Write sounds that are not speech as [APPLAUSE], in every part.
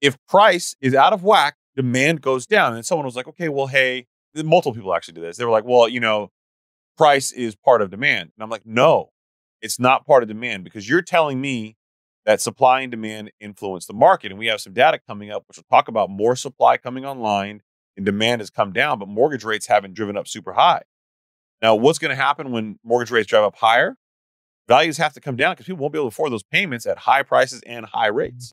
if price is out of whack, demand goes down. And someone was like, okay, well, hey, multiple people actually do this. They were like, well, you know, price is part of demand. And I'm like, no, it's not part of demand because you're telling me that supply and demand influence the market. And we have some data coming up, which will talk about more supply coming online and demand has come down, but mortgage rates haven't driven up super high. Now, what's going to happen when mortgage rates drive up higher? Values have to come down because people won't be able to afford those payments at high prices and high rates.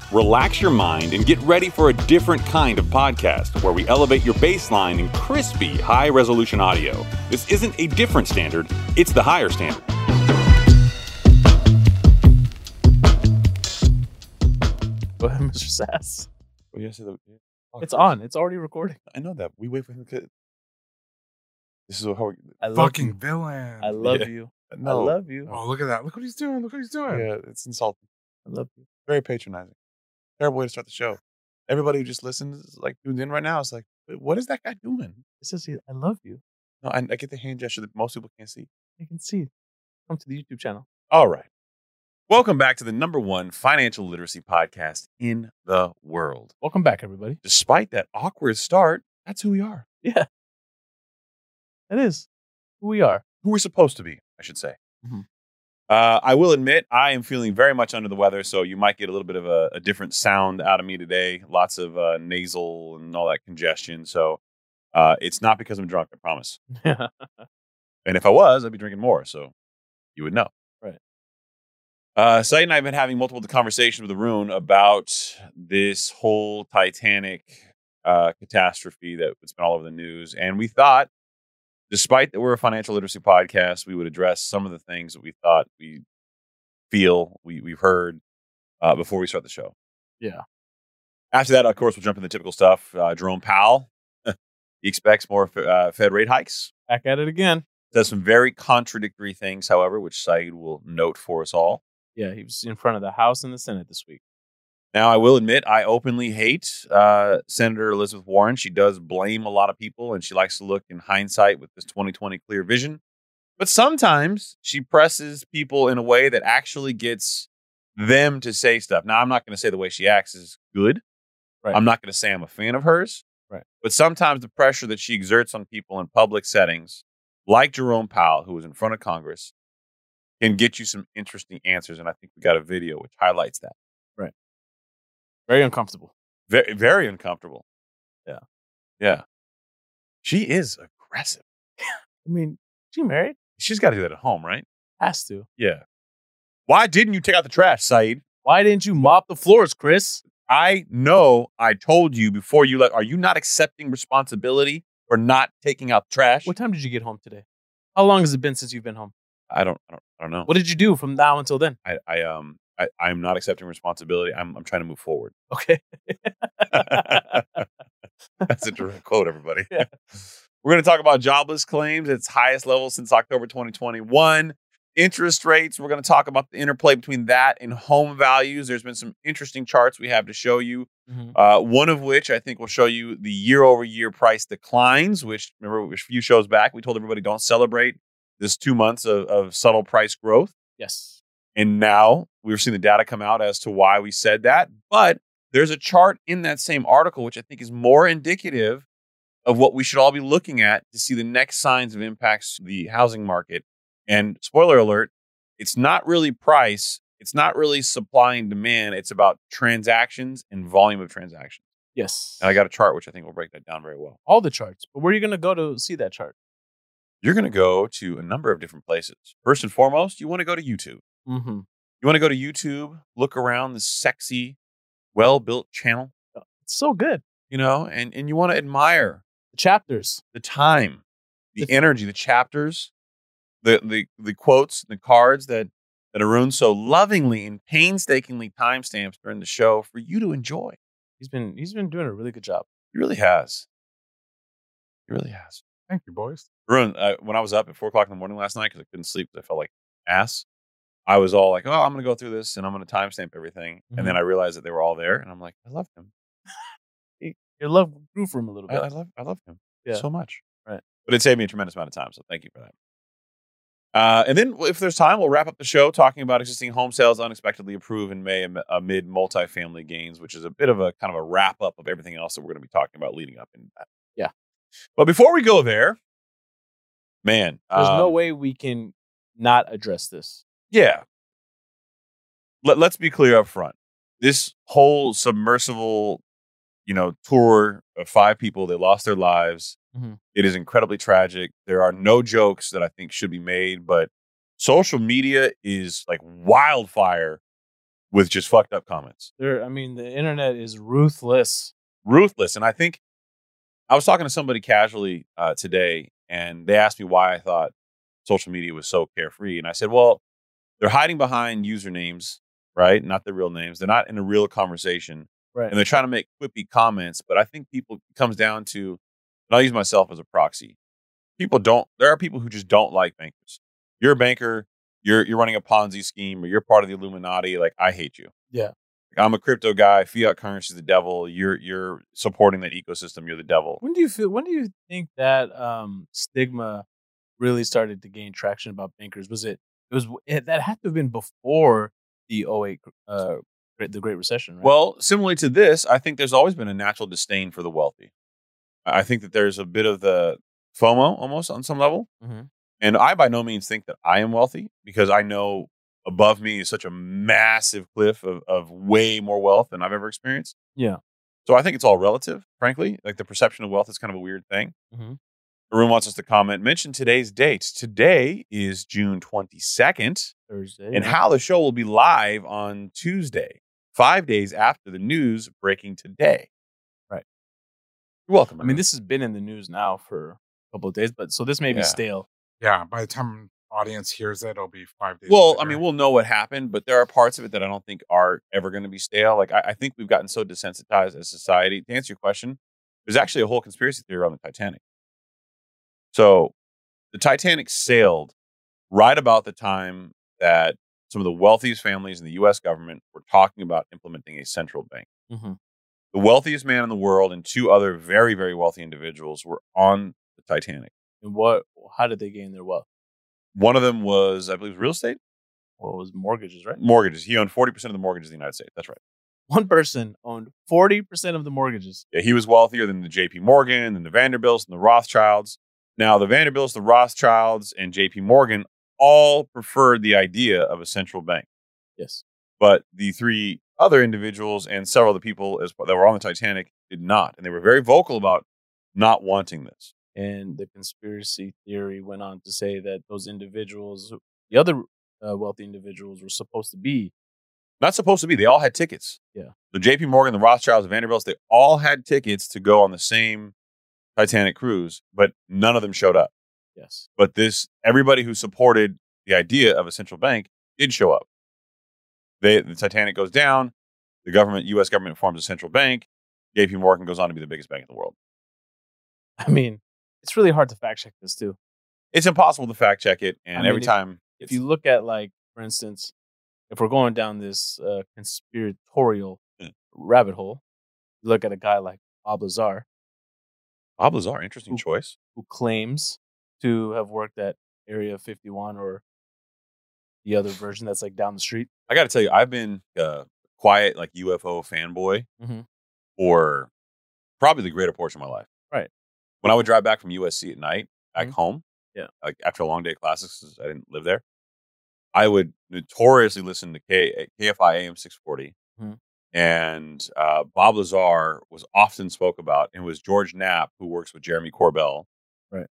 relax your mind, and get ready for a different kind of podcast where we elevate your baseline in crispy, high resolution audio. This isn't a different standard, it's the higher standard. Go ahead, Mr. Sass. Oh, yes, oh, It's on. It's already recording. I know that. We wait for him to. This is how we. I love Fucking you. villain. I love Yeah. you. No. I love you. Oh, look at that. Look what he's doing. Look what he's doing. Yeah, it's insulting. I love you. Very patronizing. Terrible way to start the show. Everybody who just listens, is like tuned in right now, is like, what is that guy doing? It says I love you. No, I, I get the hand gesture that most people can't see. You can see. Come to the YouTube channel. All right. Welcome back to the number one financial literacy podcast in the world. Welcome back, everybody. Despite that awkward start, that's who we are. Yeah. That is who we are. Who we're supposed to be, I should say. Mhm. Uh, I will admit, I am feeling very much under the weather, so you might get a little bit of a, a different sound out of me today. Lots of uh, nasal and all that congestion. So uh, it's not because I'm drunk, I promise. [LAUGHS] And if I was, I'd be drinking more. So you would know. Right. Uh, Saied and I have been having multiple conversations with Arun about this whole Titanic uh, catastrophe that's been all over the news. And we thought, despite that we're a financial literacy podcast, we would address some of the things that we thought we feel we, we've heard uh, before we start the show. Yeah. After that, of course, we'll jump into the typical stuff. Uh, Jerome Powell, [LAUGHS] he expects more uh, Fed rate hikes Back at it again. does some very contradictory things, however, which Saied will note for us all. Yeah, he was in front of the House and the Senate this week. Now, I will admit, I openly hate uh, Senator Elizabeth Warren. She does blame a lot of people, and she likes to look in hindsight with this 2020 clear vision. But sometimes she presses people in a way that actually gets them to say stuff. Now, I'm not going to say the way she acts is good. Right. I'm not going to say I'm a fan of hers. Right. But sometimes the pressure that she exerts on people in public settings, like Jerome Powell, who was in front of Congress, can get you some interesting answers. And I think we got a video which highlights that. Very uncomfortable. Very, very uncomfortable. Yeah. Yeah. She is aggressive. I mean, she married? She's got to do that at home, right? Has to. Yeah. Why didn't you take out the trash, Saied? Why didn't you mop the floors, Chris? I know I told you before you left. Are you not accepting responsibility for not taking out the trash? What time did you get home today? How long has it been since you've been home? I don't, I don't, I don't know. What did you do from now until then? I, I, um, I, I'm not accepting responsibility. I'm, I'm trying to move forward. Okay. [LAUGHS] That's a direct quote, everybody. [LAUGHS] Yeah. We're going to talk about jobless claims its highest level since October 2021. Interest rates, we're going to talk about the interplay between that and home values. There's been some interesting charts we have to show you. Mhm. Uh, one of which I think will show you the year over year price declines, which remember a few shows back, we told everybody don't celebrate this two months of, of subtle price growth. Yes. And now we've seen the data come out as to why we said that. But there's a chart in that same article, which I think is more indicative of what we should all be looking at to see the next signs of impacts to the housing market. And spoiler alert, it's not really price, it's not really supply and demand, it's about transactions and volume of transactions. Yes. And I got a chart which I think will break that down very well. all the charts. But where are you gonna go to see that chart? You're going to go to a number of different places. First and foremost, you want to go to YouTube. Mm-hmm. You want to go to YouTube, look around the sexy, well built channel, It's so good. you know, and, and you want to admire The chapters. the time, the The- energy, the chapters, the, the, the quotes, the cards that, that Arun so lovingly and painstakingly timestamps during the show for you to enjoy. He's been he's been doing a really good job. He really has. He really has. Thank you, boys. Arun, uh, when I was up at four o'clock in the morning last night because I couldn't sleep because I felt like ass, I was all like, "Oh, I'm going to go through this and I'm going to timestamp everything." And then I realized that they were all there, and I'm like, "I love him. Your love grew for him a little bit. I love, I love him Yeah. so much." Right. But it saved me a tremendous amount of time, so thank you for that. Uh, and then, if there's time, we'll wrap up the show talking about existing home sales unexpectedly approved in May am- amid multifamily gains, which is a bit of a kind of a wrap up of everything else that we're going to be talking about leading up in that. Yeah. But before we go there, man, There's no um, way we can not address this. Yeah. Let, let's be clear up front. This whole submersible, you know, tour of five people, they lost their lives. Mhm. It is incredibly tragic. There are no jokes that I think should be made, but social media is like wildfire with just fucked up comments. There, I mean, the internet is ruthless. Ruthless. And I think I was talking to somebody casually uh, today, and they asked me why I thought social media was so carefree. And I said, well, they're hiding behind usernames, right? Not their real names. They're not in a real conversation. Right. And they're trying to make quippy comments. But I think people it comes down to, and I'll use myself as a proxy. People don't, there are people who just don't like bankers. You're a banker, you're you're running a Ponzi scheme, or you're part of the Illuminati. Like, I hate you. Yeah. Like, I'm a crypto guy, fiat currency is the devil. You're you're supporting that ecosystem, you're the devil. When do you feel? When do you think that um, stigma really started to gain traction about bankers? Was it? It was. It, that had to have been before the 08, uh, great- the Great Recession, right? Well, similarly to this, I think there's always been a natural disdain for the wealthy. I think that there's a bit of the FOMO almost on some level. Mhm. And I by no means think that I am wealthy because I know above me is such a massive cliff of, of way more wealth than I've ever experienced. Yeah. So I think it's all relative, frankly. Like the perception of wealth is kind of a weird thing. Mhm. Arun wants us to comment, mention today's date. Today is June 22nd Thursday, and how the show will be live on Tuesday, five days after the news breaking today. Right. You're welcome. I mean, this has been in the news now for a couple of days, but so this may be stale. Yeah, by the time audience hears it, it'll be five days. well, I later. mean, we'll know what happened, but there are parts of it that I don't think are ever going to be stale. Like, I, I think we've gotten so desensitized as society. To answer your question, there's actually a whole conspiracy theory on the Titanic. So, the Titanic sailed right about the time that some of the wealthiest families in the U.S. government were talking about implementing a central bank. Mhm. The wealthiest man in the world and two other very, very wealthy individuals were on the Titanic. And what? How did they gain their wealth? One of them was, I believe, real estate Well, it was mortgages, right? mortgages. He owned 40% of the mortgages in the United States. That's right. One person owned forty percent of the mortgages. Yeah, he was wealthier than the JP Morgan and the Vanderbilts and the Rothschilds. Now, the Vanderbilts, the Rothschilds, and JP Morgan all preferred the idea of a central bank. Yes. But the three other individuals and several of the people as, that were on the Titanic did not. And they were very vocal about not wanting this. And the conspiracy theory went on to say that those individuals, the other uh, wealthy individuals, were supposed to be Not supposed to be. They all had tickets. Yeah. The JP Morgan, the Rothschilds, the Vanderbilts, they all had tickets to go on the same Titanic cruise, but none of them showed up. yes. But this, everybody who supported the idea of a central bank did show up. They, the Titanic goes down. The government, U.S. government, forms a central bank. J.P. Morgan goes on to be the biggest bank in the world. I mean, it's really hard to fact check this too. It's impossible to fact check it, and I mean, every if- time If you look at like, for instance, if we're going down this uh, conspiratorial Mm. rabbit hole, look at a guy like Bob Lazar, Bob Lazar, interesting Ooh. choice. who claims to have worked at Area 51 or the other version that's like down the street. I got to tell you, I've been a quiet like UFO fanboy Mhm. for probably the greater portion of my life. Right. When I would drive back from USC at night, back Mhm. home, Yeah. like after a long day of classes, I didn't live there, I would notoriously listen to K- KFI AM 640. Mhm. And uh, Bob Lazar was often spoke about, and it was George Knapp who works with Jeremy Corbell. Right.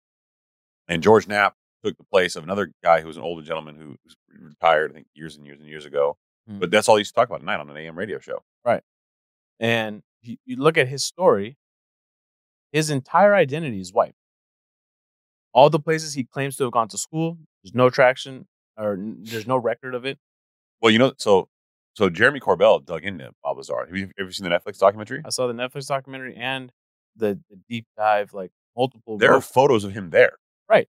And George Knapp took the place of another guy who was an older gentleman who was retired, I think, years and years and years ago. Hmm. But that's all he used to talk about at night on an AM radio show. Right? And you, you look at his story, his entire identity is white. All the places he claims to have gone to school, there's no traction or n- there's no record of it. Well, you know, so so Jeremy Corbell dug into Bob Lazar. Have you ever seen the Netflix documentary? I saw the Netflix documentary and the, the deep dive, like multiple. There are photos of him there. Right,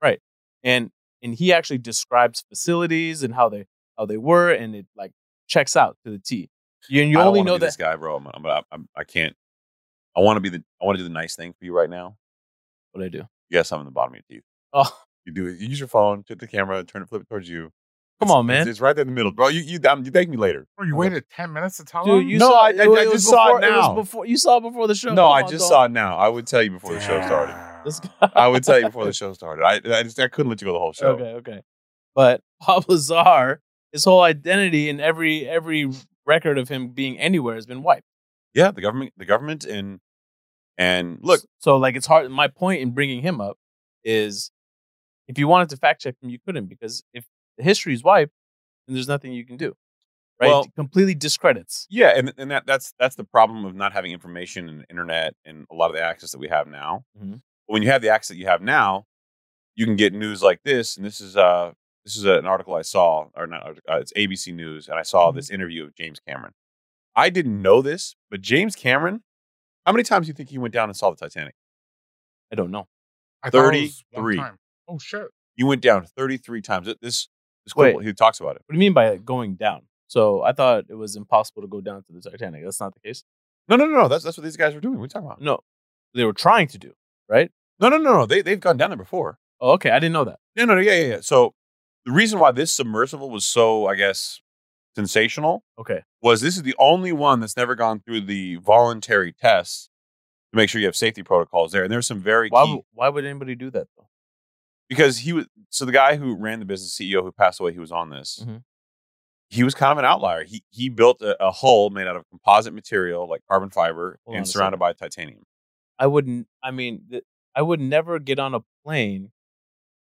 right, and and he actually describes facilities and how they how they were, and it like checks out to the T. You, and you I only know that. this guy, bro. I'm, I'm, I'm, I can't. I want to be the. I want to do the nice thing for you right now. What do I do? You got something in the bottom of your teeth. Oh, You do it. You use your phone, take the camera, turn it, flip it towards you. Come It's- on, man. It's, it's right there in the middle, bro. You you um, you thank me later. Oh, you Okay. waited 10 minutes to tell dude, him? you No, saw. I- it- I- it I was just saw it before- now. was before you saw it before the show. No, Come I on, just dog. saw it now. I would tell you before the show started. [LAUGHS] This guy. I would tell you before the show started. I I, just, I couldn't let you go the whole show. Okay, okay. But [LAUGHS] Bob Lazar, his whole identity and every every record of him being anywhere has been wiped. Yeah, the government, the government, and and look, so like it's hard. My point in bringing him up is, if you wanted to fact check him, you couldn't because if the history is wiped, then there's nothing you can do. Right? Well- It completely discredits. yeah, and and that that's that's the problem of not having information and internet and a lot of the access that we have now. Mhm. When you have the access that you have now, you can get news like this. And this is uh this is an article I saw, or not? Uh, it's ABC News, and I saw Mhm. this interview of James Cameron. I didn't know this, but James Cameron, how many times do you think he went down and saw the Titanic? I don't know. I thought it was one 33. Oh, shit. You went down 33 times. This this Wait. he talks about it. What do you mean by going down? So I thought it was impossible to go down to the Titanic. That's not the case. No, no, no, no. That's that's what these guys were doing. What are you talking about? No, they were trying to do right. No, no, no, no. They they've gone down there before. Oh, okay. I didn't know that. No, no, no, yeah, yeah, yeah. So the reason why this submersible was so, I guess, sensational Okay. was this is the only one that's never gone through the voluntary tests to make sure you have safety protocols there. And there's some very Why? key Why would anybody do that though? Because he was so the guy who ran the business CEO who passed away, he was on this. Mhm. He was kind of an outlier. He he built a, a hull made out of composite material like carbon fiber Hold and surrounded by titanium. I wouldn't. I mean, th- I would never get on a plane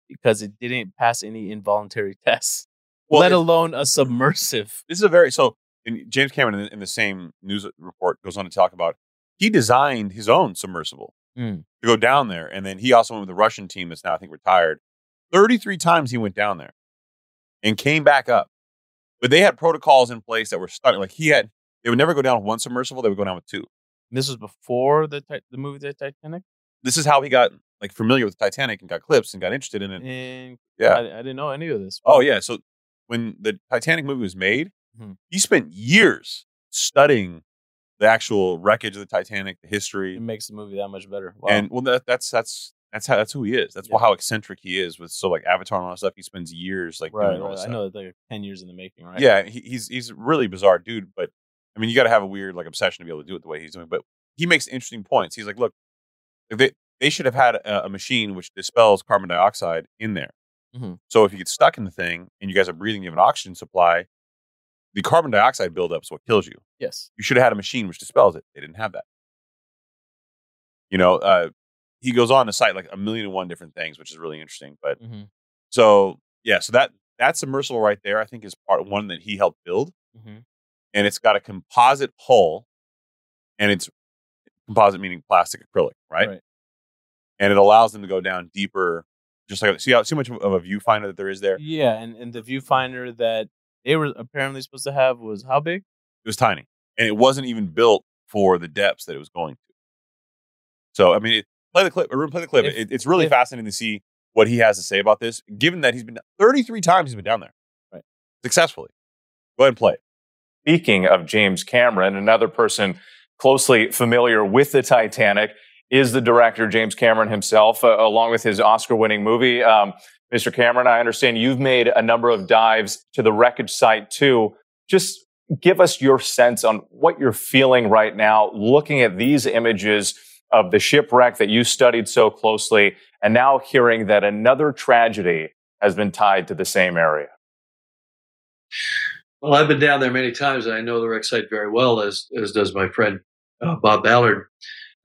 because it didn't pass any involuntary [LAUGHS] tests, Well, let alone a submersive. this is a very so and James Cameron in, the- in the same news report goes on to talk about he designed his own submersible Mm. to go down there, and then he also went with the Russian team that's now I think retired. Thirty-three times he went down there and came back up, but they had protocols in place that were stunning. Like he had, they would never go down with one submersible; they would go down with two. This was before the the movie The Titanic, This is how he got like familiar with Titanic and got clips and got interested in it. and Yeah. I, I didn't know any of this. Oh yeah. So when the Titanic movie was made, Mhm. he spent years studying the actual wreckage of the Titanic, the history, it makes the movie that much better. Wow. and well, that, that's that's that's how that's who he is. That's Yeah. how eccentric he is with so like Avatar and all that stuff. He spends years like right, doing all right. this I know it's like ten years in the making, right? Yeah, he, he's he's a really bizarre dude, but I mean, you got to have a weird like obsession to be able to do it the way he's doing. But he makes interesting points. He's like, look, if they they should have had a, a machine which dispels carbon dioxide in there. Mhm. So if you get stuck in the thing and you guys are breathing, you have an oxygen supply. The carbon dioxide buildup is what kills you. Yes. You should have had a machine which dispels it. They didn't have that. You know, uh, he goes on to cite like a million and one different things, which is really interesting. But hmm so yeah, so that that submersible right there, I think, is part one that he helped build hmm and it's got a composite hull, and it's composite meaning plastic acrylic, right? Right. And it allows them to go down deeper. Just like see how see much of a viewfinder that there is there. Yeah, and and the viewfinder that they were apparently supposed to have was how big? It was tiny, and it wasn't even built for the depths that it was going to. So I mean, it, play the clip. Everyone play the clip. If- it, it's really if- fascinating to see what he has to say about this, given that he's been 33 times he's been down there, Right. Successfully. Go ahead and play. Speaking of James Cameron, another person closely familiar with the Titanic is the director James Cameron himself, uh, along with his Oscar-winning movie. Um, Mr. Cameron, I understand you've made a number of dives to the wreckage site too. Just give us your sense on what you're feeling right now, looking at these images of the shipwreck that you studied so closely, and now hearing that another tragedy has been tied to the same area. Well, I've been down there many times, and I know the wreck site very well, as as does my friend uh, Bob Ballard.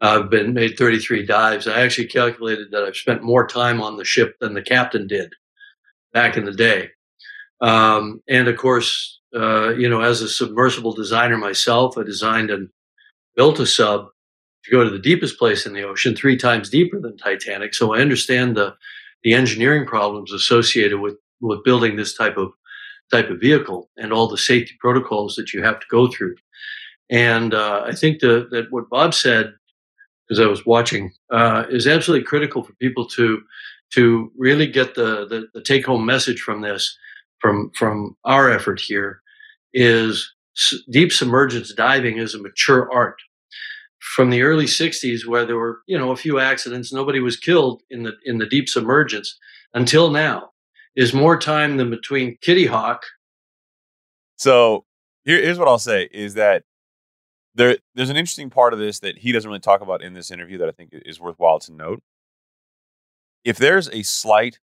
I've been made 33 dives. I actually calculated that I've spent more time on the ship than the captain did back in the day. Um, and of course, uh, you know, as a submersible designer myself, I designed and built a sub to go to the deepest place in the ocean, three times deeper than Titanic. So I understand the the engineering problems associated with with building this type of type of vehicle and all the safety protocols that you have to go through. And uh, I think the, that what Bob said, because I was watching, uh, is absolutely critical for people to to really get the, the, the take home message from this, from from our effort here, is deep submergence diving is a mature art. From the early '60s, where there were you know a few accidents, nobody was killed in the in the deep submergence until now is more time than between Kitty Hawk. So here, here's what I'll say is that there there's an interesting part of this that he doesn't really talk about in this interview that I think is worthwhile to note. If there's a slight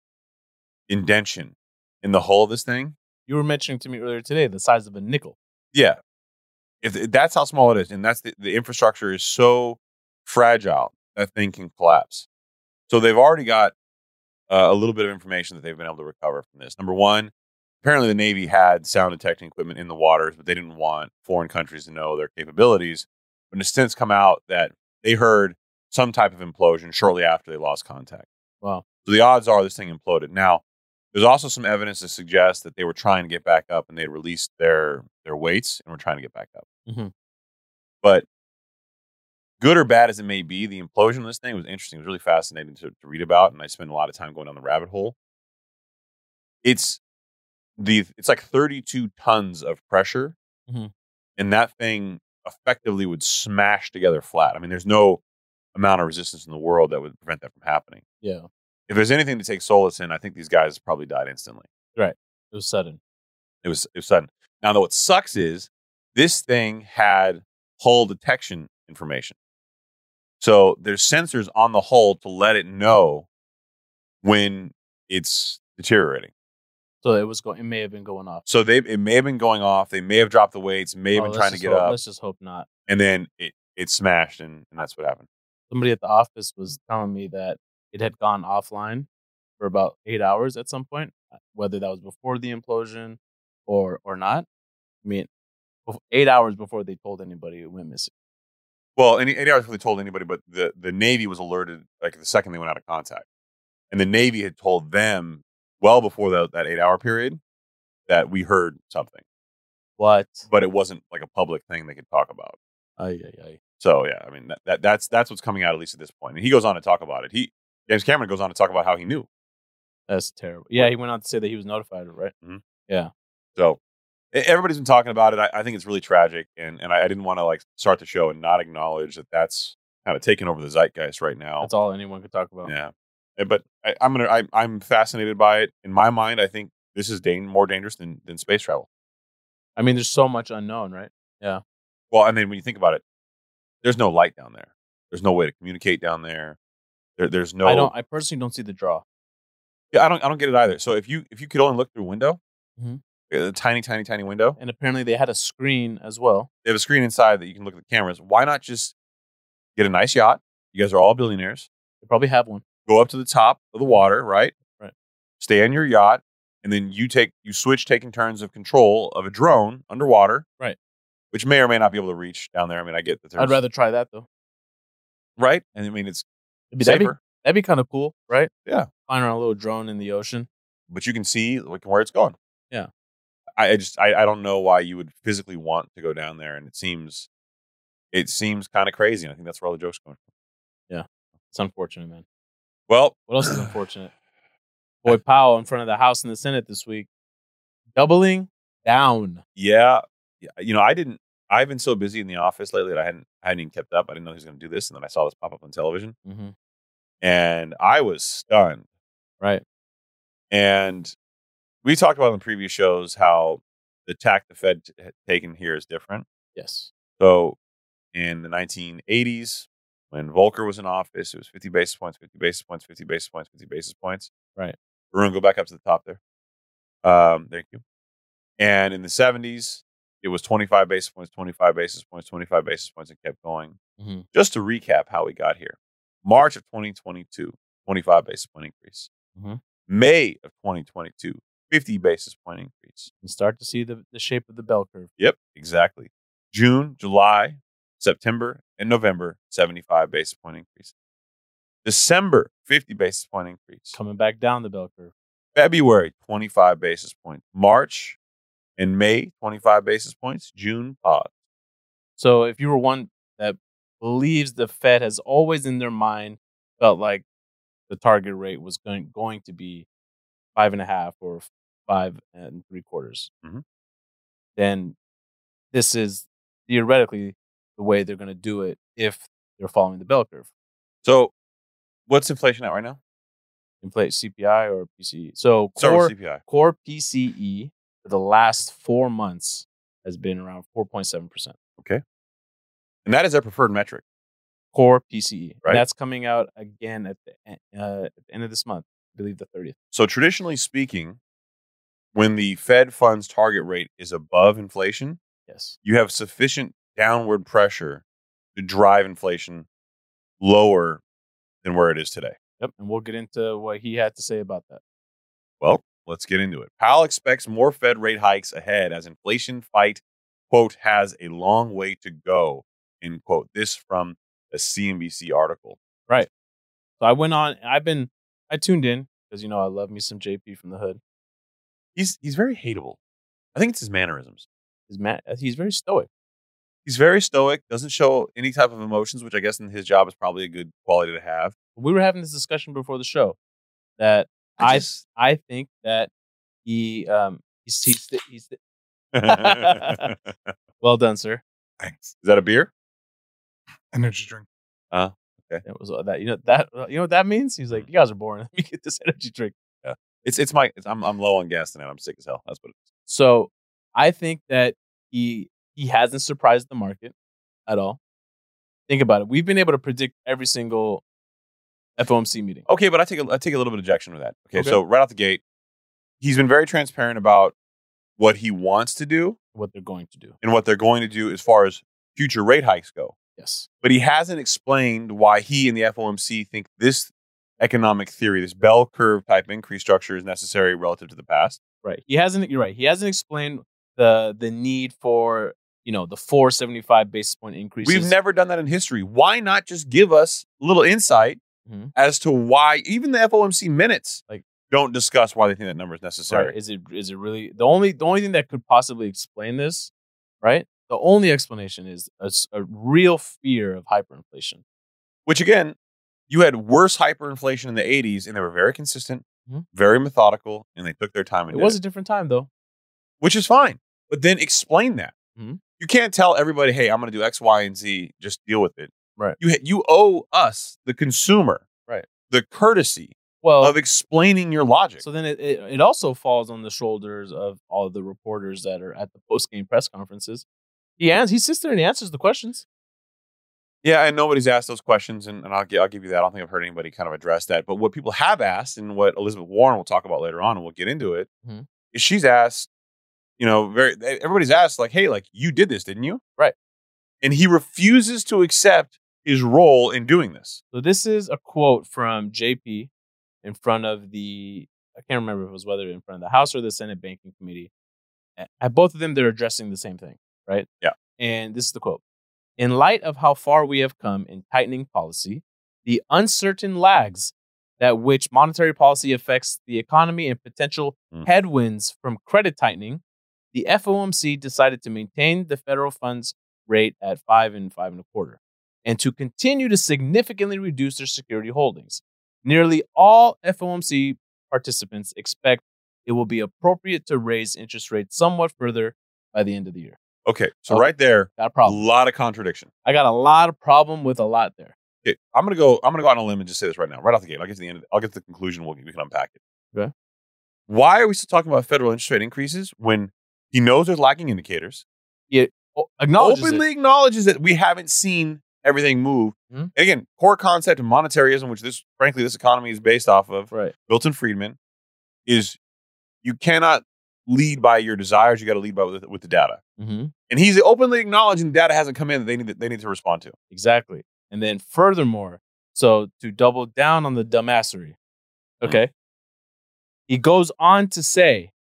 indention in the hull of this thing, you were mentioning to me earlier today the size of a nickel. Yeah, if that's how small it is, and that's the, the infrastructure is so fragile that thing can collapse. So they've already got uh, a little bit of information that they've been able to recover from this. Number one, apparently the Navy had sound detecting equipment in the waters, but they didn't want foreign countries to know their capabilities. But it's since come out that they heard some type of implosion shortly after they lost contact. Wow. So the odds are this thing imploded. Now, there's also some evidence to suggest that they were trying to get back up and they released their their weights and were trying to get back up. Mm-hmm. But good or bad as it may be, the implosion of this thing was interesting. It was really fascinating to, to read about, and I spent a lot of time going down the rabbit hole. It's the it's like 32 tons of pressure, mm-hmm. and that thing effectively would smash together flat. I mean, there's no amount of resistance in the world that would prevent that from happening. Yeah. If there's anything to take solace in, I think these guys probably died instantly. Right. It was sudden. It was it was sudden. Now, though, what sucks is this thing had hull detection information. So there's sensors on the hull to let it know when it's deteriorating. So it was going. It may have been going off. So they it may have been going off. They may have dropped the weights. May have Oh, been trying to get hope- up, Let's just hope not. and then it it smashed, and, and that's what happened. Somebody at the office was telling me that it had gone offline for about eight hours at some point, uh, whether that was before the implosion or or not. I mean, eight hours before they told anybody it went missing. Well, any eight hours before they told anybody, but the the Navy was alerted like the second they went out of contact, and the Navy had told them well before that that eight hour period that we heard something, What? but it wasn't like a public thing they could talk about. Ay, ay, ay. So yeah, I mean that, that that's that's what's coming out at least at this point. And he goes on to talk about it. He James Cameron goes on to talk about how he knew. That's terrible. Yeah, he went on to say that he was notified, right? Mm-hmm. Yeah. So everybody's been talking about it. I, I think it's really tragic, and and I, I didn't want to like start the show and not acknowledge that that's kind of taking over the zeitgeist right now. That's all anyone could talk about. Yeah, but I, I'm gonna I, I'm fascinated by it. In my mind, I think this is dan- more dangerous than than space travel. I mean, there's so much unknown, right? Yeah. Well, I mean, when you think about it, there's no light down there. There's no way to communicate down there. There, there's no. I don't. I personally don't see the draw. Yeah, I don't. I don't get it either. So if you if you could only look through a window, Mhm. a tiny, tiny, tiny window, And apparently, they had a screen as well. they have a screen inside that you can look at the cameras. Why not just get a nice yacht? You guys are all billionaires. They probably have one. Go up to the top of the water, right? Right. Stay on your yacht, and then you take you switch taking turns of control of a drone underwater, Right. Which may or may not be able to reach down there. I mean, I get that. There's, I'd rather try that though. right, and I mean it's It'd be- that'd be, safer, that'd be kind of cool, right? Yeah. Flying around a little drone in the ocean. but you can see like where it's going. Yeah. I, I just I, I don't know why you would physically want to go down there, and it seems it seems kind of crazy. And I think that's where all the jokes come from. Yeah. It's unfortunate, man. Well, What else is [SIGHS] unfortunate? Boy Powell in front of the House and the Senate this week, doubling down. yeah, you know, I didn't. I've been so busy in the office lately that I hadn't I hadn't even kept up. I didn't know he was going to do this, and then I saw this pop up on television, Mm-hmm. and I was stunned. Right. And we talked about in the previous shows how the tack the Fed t- had taken here is different. Yes. So in the 1980s, when Volcker was in office, it was 50 basis points, 50 basis points, 50 basis points, 50 basis points. Right. We're going to go back up to the top there. Um, thank you. And in the 70s, it was 25 basis points, 25 basis points, 25 basis points, and kept going. Mhm. Just to recap how we got here March of 2022, 25 basis point increase. Mhm. May of 2022, 50 basis point increase. And start to see the, the shape of the bell curve. Yep, exactly. June, July, September, and November, 75 basis point increase. December, 50 basis point increase. Coming back down the bell curve. February, 25 basis points. March and May, 25 basis points. June, pause. So if you were one that believes the Fed has always in their mind felt like the target rate was going going to be five and a half or five and three quarters, Mhm. then this is theoretically the way they're going to do it if they're following the bell curve. So, what's inflation at right now? Inflate CPI or PCE. So core, CPI. core PCE for the last four months has been around 4.7%. Okay, and that is their preferred metric. Core PCE. And Right. that's coming out again at the, uh, at the end of this month, I believe the 30th. So, traditionally speaking, when the Fed funds target rate is above inflation, Yes. you have sufficient downward pressure to drive inflation lower than where it is today. Yep. And we'll get into what he had to say about that. Well, let's get into it. Powell expects more Fed rate hikes ahead as inflation fight, quote, has a long way to go, end quote. This from a CNBC article. Right. So I went on, I've been, I tuned in because, you know, I love me some JP from the hood. He's he's very hateable. I think it's his mannerisms. He's, ma- he's very stoic. He's very stoic, doesn't show any type of emotions, which I guess in his job is probably a good quality to have. We were having this discussion before the show that I, just- I think that he, um, he's, he's, he's, is [LAUGHS] well done, sir. Thanks. Is that a beer? Energy drink. Uh okay. That was uh, that, you know, that, you know what that means? He's like, you guys are boring. [LAUGHS] Let me get this energy drink. Yeah. It's it's my it's, I'm I'm low on gas tonight. I'm sick as hell. That's what it is. So I think that he he hasn't surprised the market at all. Think about it. We've been able to predict every single FOMC meeting. Okay, but I take a, I take a little bit of objection with that. Okay, Okay. so right out the gate, he's been very transparent about what he wants to do What they're going to do. and what they're going to do as far as future rate hikes go. Yes. But he hasn't explained why he and the FOMC think this economic theory, this bell curve type increase structure, is necessary relative to the past. Right. He hasn't. You're right. He hasn't explained the the need for you know the 475 basis point increase. We've never done that in history. Why not just give us a little insight Mhm. as to why even the FOMC minutes Like- don't discuss why they think that number is necessary? Right. Is it is it really the only the only thing that could possibly explain this? Right. The only explanation is a real fear of hyperinflation. Which again, you had worse hyperinflation in the 80s and they were very consistent, Mhm. very methodical, and they took their time and It was it, a different time though. which is fine. But then explain that. Mhm. You can't tell everybody, "Hey, I'm going to do X, Y, and Z. Just deal with it." Right. You you owe us, the consumer, Right. the courtesy Well, of explaining your logic. So then it, it, it also falls on the shoulders of all of the reporters that are at the post game press conferences. He ans- he sits there and he answers the questions. Yeah, and nobody's asked those questions, and, and I'll, I'll give you that. I don't think I've heard anybody kind of address that. But what people have asked, and what Elizabeth Warren will talk about later on, and we'll get into it, is Mhm. she's asked, you know, very everybody's asked, like, hey, like you did this, didn't you? Right. And he refuses to accept his role in doing this. So this is a quote from JP in front of the I can't remember if it was whether in front of the House or the Senate Banking Committee. At both of them, they're addressing the same thing, right? Yeah. And this is the quote: "In light of how far we have come in tightening policy, the uncertain lags that which monetary policy affects the economy and potential Mm. headwinds from credit tightening, the FOMC decided to maintain the federal funds rate at five and five and a quarter, and to continue to significantly reduce their security holdings. Nearly all FOMC participants expect it will be appropriate to raise interest rates somewhat further by the end of the year. Okay, so Okay. right there, Got a a lot of contradiction. I got a lot of problem with a lot there. Okay, I'm gonna go. I'm gonna go on a limb and just say this right now, right off the gate. I'll get to the end. Of it. I'll get to the conclusion. We'll, we can unpack it. Okay. Why are we still talking about federal interest rate increases when he knows there's lagging indicators? Oh, acknowledges it. openly acknowledges that we haven't seen everything move. Mhm. And again, core concept of monetarism, which this, frankly, this economy is based off of, Right. Milton Friedman, is you cannot lead by your desires. You got to lead by with, with the data. Mm-hmm. And he's openly acknowledging the data hasn't come in that they need to, they need to respond to. Exactly. And then furthermore, so to double down on the dumbassery, okay, he goes on to say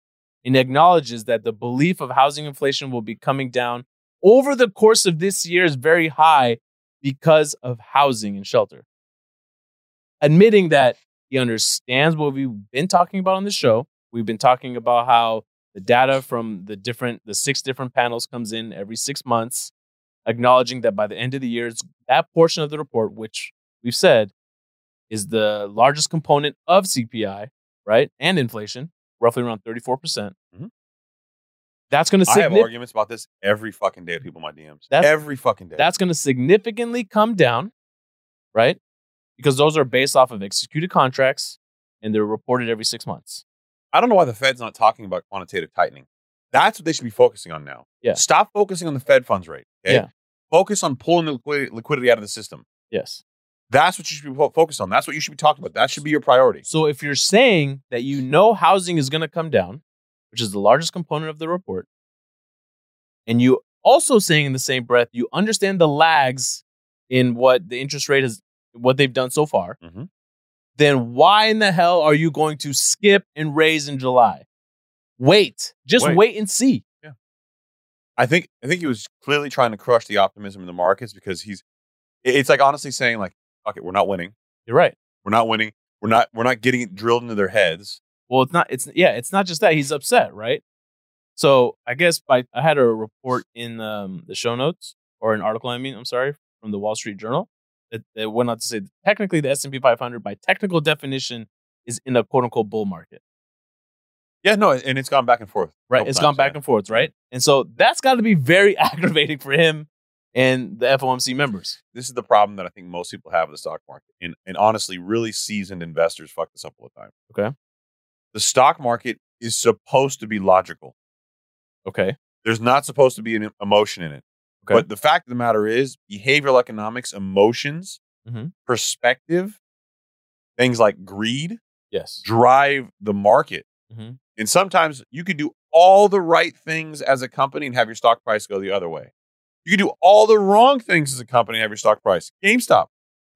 and acknowledges that the belief of housing inflation will be coming down over the course of this year is very high because of housing and shelter. Admitting that he understands what we've been talking about on the show. We've been talking about how the data from the different the six different panels comes in every six months, acknowledging that by the end of the year, that portion of the report, which we've said is the largest component of CPI, right, and inflation, roughly around 34%. percent Mhm. That's going to I have arguments about this every fucking day people in my DMs. That's- every fucking day. that's going to significantly come down, right? Because those are based off of executed contracts and they're reported every six months. I don't know why the Fed's not talking about quantitative tightening. That's what they should be focusing on now. Yeah. Stop focusing on the Fed funds rate. Okay? Yeah. Focus on pulling the liquidity out of the system. Yes. That's what you should be focused on. That's what you should be talking about. That should be your priority. So if you're saying that you know housing is going to come down, which is the largest component of the report, and you also saying in the same breath you understand the lags in what the interest rate is, what they've done so far, Mhm. then why in the hell are you going to skip and raise in July? Wait, just Wait. wait, and see. Yeah. I think I think he was clearly trying to crush the optimism in the markets because he's it's like honestly saying like, fuck it, we're not winning. You're right. We're not winning. We're not we're not getting it drilled into their heads. Well, it's not. It's yeah. It's not just that he's upset, right? So I guess by I had a report in um, the show notes or an article. I mean, I'm sorry, from the Wall Street Journal. That, went on to say that technically the S and P 500, by technical definition, is in a quote unquote bull market. Yeah, no, and it's gone back and forth. Right? It's times, gone back yeah. and forth, right? And so that's got to be very [LAUGHS] aggravating for him and the FOMC members. This is the problem that I think most people have with the stock market. And and honestly, really seasoned investors fuck this up all the time. Okay. The stock market is supposed to be logical. Okay. There's not supposed to be an emotion in it. Okay. But the fact of the matter is, behavioral economics, emotions, Mhm. perspective, things like greed Yes. drive the market. Mhm. And sometimes you could do all the right things as a company and have your stock price go the other way. You can do all the wrong things as a company have your stock price. GameStop.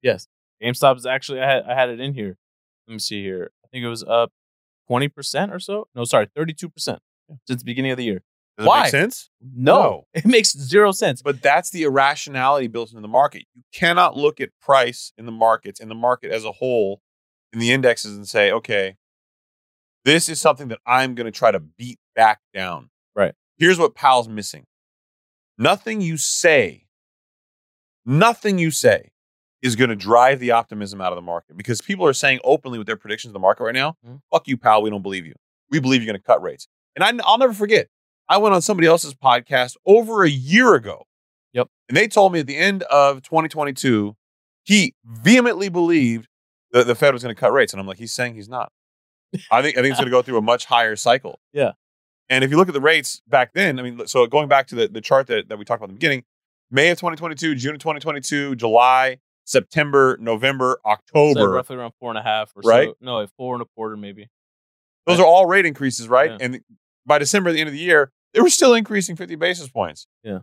Yes. GameStop is actually I had I had it in here. Let me see here. I think it was up twenty percent or so. No, sorry, thirty two percent since the beginning of the year. Does it Why? make sense? No, No. [LAUGHS] it makes zero sense. But that's the irrationality built into the market. You cannot look at price in the markets, in the market as a whole, in the indexes and say, okay, this is something that I'm going to try to beat back down. Right. Here's what Powell's missing. Nothing you say, nothing you say is going to drive the optimism out of the market because people are saying openly with their predictions of the market right now, Mhm. fuck you, pal, we don't believe you. We believe you're going to cut rates. And I, I'll never forget, I went on somebody else's podcast over a year ago. Yep. And they told me at the end of 2022, he vehemently believed that the Fed was going to cut rates. And I'm like, he's saying he's not. I think I think it's going to go through a much higher cycle. [LAUGHS] Yeah. And if you look at the rates back then, I mean, so going back to the, the chart that, that we talked about in the beginning, May of 2022, June of 2022, July, September, November, So October. roughly around four and a half or Right? so. No, four and a quarter maybe. Those are all rate increases, right? Yeah. And by December, the end of the year, they were still increasing 50 basis points. Yeah.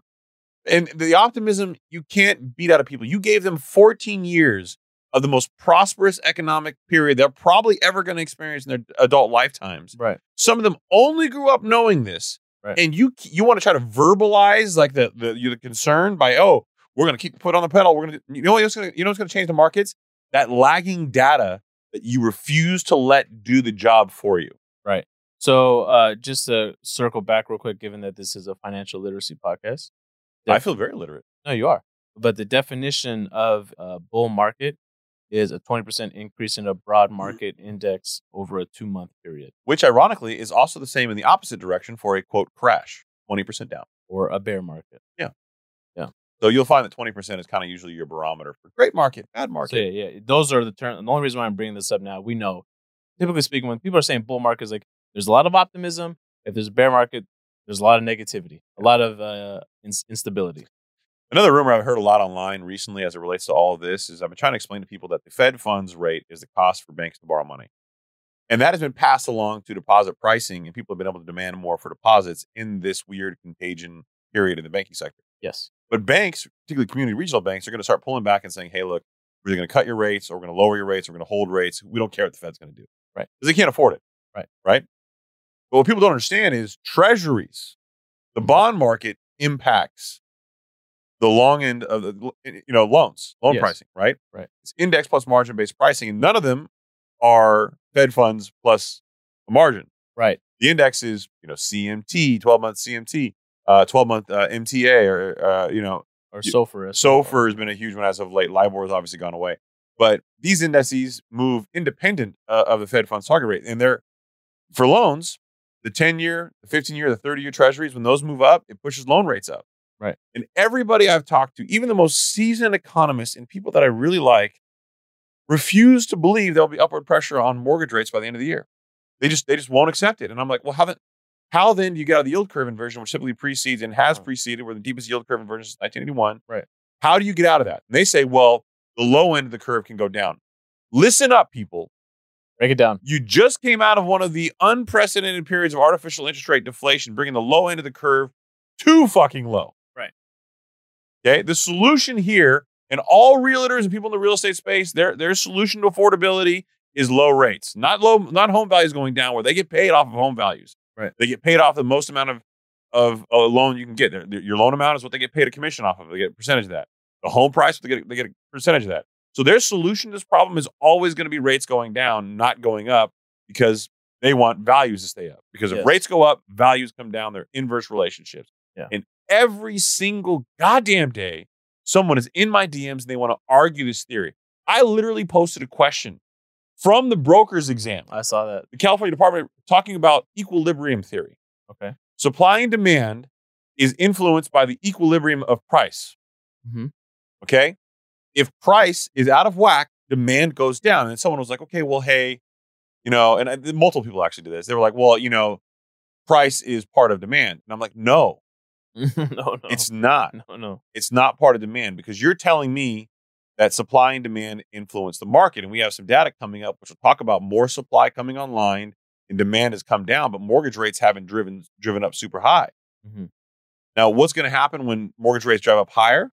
And the optimism you can't beat out of people. You gave them 14 years of the most prosperous economic period they're probably ever going to experience in their adult lifetimes. Right. Some of them only grew up knowing this. Right. And you you want to try to verbalize like the the, you the concern by oh we're going to keep foot on the pedal. We're going to you know what's going to you know what's going to change the markets that lagging data that you refuse to let do the job for you. Right. So uh, just to circle back real quick, given that this is a financial literacy podcast. I feel very literate. No, you are. But the definition of a bull market is a 20% increase in a broad Mm-hmm. market index over a two month period which ironically is also the same in the opposite direction for a quote crash 20% down or a bear market. Yeah. Yeah. So you'll find that 20% is kind of usually your barometer for great market bad market So yeah, yeah, those are the terms. The only reason why I'm bringing this up now, we know, typically speaking, when people are saying bull market, is like there's a lot of optimism. If there's a bear market, there's a lot of negativity, a lot of uh, ins- instability. Another rumor i've heard a lot online recently as it relates to all of this is i've been trying to explain to people that the fed funds rate is the cost for banks to borrow money And that has been passed along to deposit pricing, and people have been able to demand more for deposits in this weird contagion period in the banking sector. Yes. But banks, particularly community regional banks, are going to start pulling back and saying, hey, look, we're either going to cut your rates or we're going to lower your rates or we're going to hold rates. We don't care what the Fed's going to do. Right. Because they can't afford it. Right. Right. But what people don't understand is treasuries, the bond market impacts the long end of the you know loans, loan Yes. pricing, right? Right. It's index plus margin based pricing, and none of them are Fed funds plus a margin. Right. The index is you know CMT, twelve month CMT, uh, twelve month uh, MTA, or uh, you know Or SOFR. SOFR has been a huge one as of late. LIBOR has obviously gone away, but these indices move independent uh, of the Fed funds target rate, and they're for loans. The ten year, the fifteen year, the thirty year Treasuries, when those move up, it pushes loan rates up. Right. And everybody I've talked to, even the most seasoned economists and people that I really like, refuse to believe there'll be upward pressure on mortgage rates by the end of the year. They just they just won't accept it. And I'm like, well, how then how then do you get out of the yield curve inversion, which typically precedes and has Right. preceded, we're the deepest yield curve inversion since 1981. Right. How do you get out of that? And they say, well, the low end of the curve can go down. Listen up, people. Break it down. You just came out of one of the unprecedented periods of artificial interest rate deflation, bringing the low end of the curve too fucking low. Okay. The solution here, and all realtors and people in the real estate space, their their solution to affordability is low rates, not low, not home values going down, where they get paid off of home values. Right. They get paid off the most amount of of a loan you can get. Their- their- Your loan amount is what they get paid a commission off of. They get a percentage of that. The home price, they get they get a percentage of that. So their solution to this problem is always going to be rates going down, not going up, because they want values to stay up. Because if rates go up, values come down. They're inverse relationships. Yeah. And every single goddamn day, someone is in my DMs and they want to argue this theory. I literally posted a question from the broker's exam, I saw that. the California Department talking about equilibrium theory. Okay. Supply and demand is influenced by the equilibrium of price. Mhm. Okay. If price is out of whack, demand goes down. And someone was like, okay, well, hey, you know, and I, multiple people actually did this. They were like, well, you know, price is part of demand. And I'm like, no, [LAUGHS] no, no. it's not. no, no. It's not part of demand because you're telling me that supply and demand influence the market. And we have some data coming up, which will talk about more supply coming online and demand has come down, but mortgage rates haven't driven driven up super high. Mhm. Now, what's going to happen when mortgage rates drive up higher?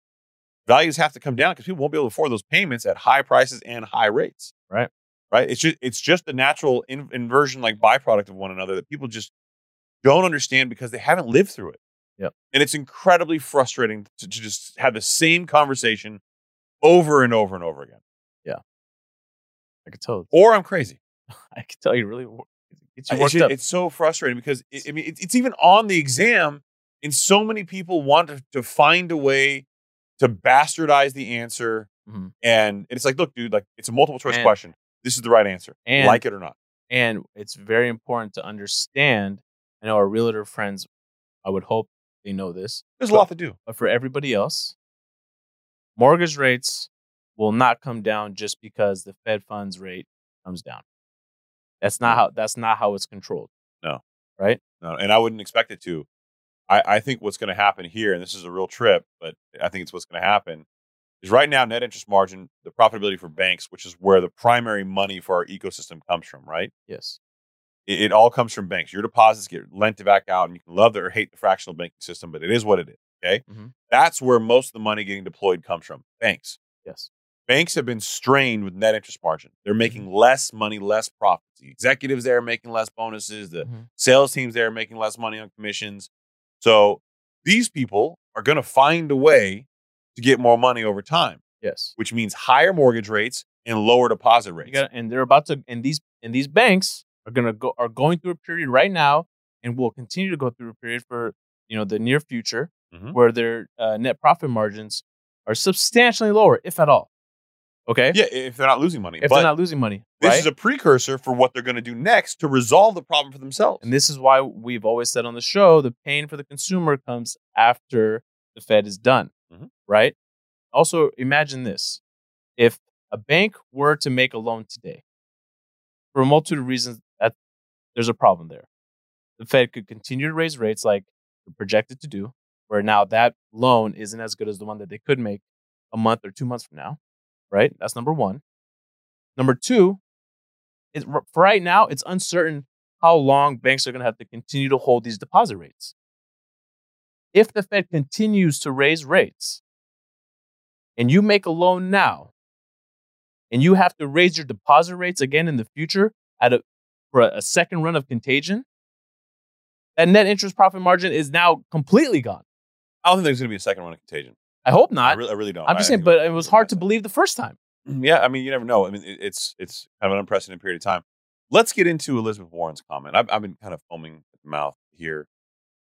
Values have to come down because people won't be able to afford those payments at high prices and high rates. Right. Right. It's just it's just a natural in, inversion, like byproduct of one another that people just don't understand because they haven't lived through it. Yep. And it's incredibly frustrating to, to just have the same conversation over and over and over again. Yeah. I could tell. Or I'm crazy. [LAUGHS] I could tell you really. It's you It's, worked up. it's so frustrating because it, I mean it, it's even on the exam, and so many people want to, to find a way to bastardize the answer. Mhm. And it's like, look, dude, like it's a multiple choice And- question. This is the right answer. and- like it or not. And it's very important to understand. I know our realtor friends, I would hope they know this, There's a lot to do. but for everybody else, mortgage rates will not come down just because the Fed funds rate comes down. That's not how that's not how it's controlled. No. Right? No, and I wouldn't expect it to. I, I think what's going to happen here, and this is a real trip, but I think it's what's going to happen, is right now net interest margin, the profitability for banks, which is where the primary money for our ecosystem comes from, right? Yes. It, it all comes from banks. Your deposits get lent back out, and you can love it or hate the fractional banking system, but it is what it is. Okay, Mhm. that's where most of the money getting deployed comes from. Banks. Yes. Banks have been strained with net interest margin. They're making Mm-hmm. less money, less profits. The executives there are making less bonuses. The Mhm. sales teams there are making less money on commissions. So these people are going to find a way to get more money over time, Yes. which means higher mortgage rates and lower deposit rates. You got and they're about to and these and these banks are gonna go are going through a period right now and will continue to go through a period for you know the near future Mhm. where their uh, net profit margins are substantially lower, if at all. Okay, yeah, if they're not losing money. if but they're not losing money, this right? is a precursor for what they're going to do next to resolve the problem for themselves. and this is why we've always said on the show the pain for the consumer comes after the Fed is done, Mhm. right? Also, imagine this: if a bank were to make a loan today, for a multitude of reasons, there's a problem there. The Fed could continue to raise rates like they're projected to do, where now that loan isn't as good as the one that they could make a month or two months from now, right? That's number one. Number two, for right now, it's uncertain how long banks are going to have to continue to hold these deposit rates. If the Fed continues to raise rates and you make a loan now and you have to raise your deposit rates again in the future at a, for a, a second run of contagion, that net interest profit margin is now completely gone. I don't think there's going to be a second run of contagion. I hope I not. really, I really don't. I'm just I- I saying, think but it was hard to believe the first time. Yeah, I mean, you never know. I mean, it- it's it's kind of an unprecedented period of time. Let's get into Elizabeth Warren's comment. I've, I've been kind of foaming at the mouth here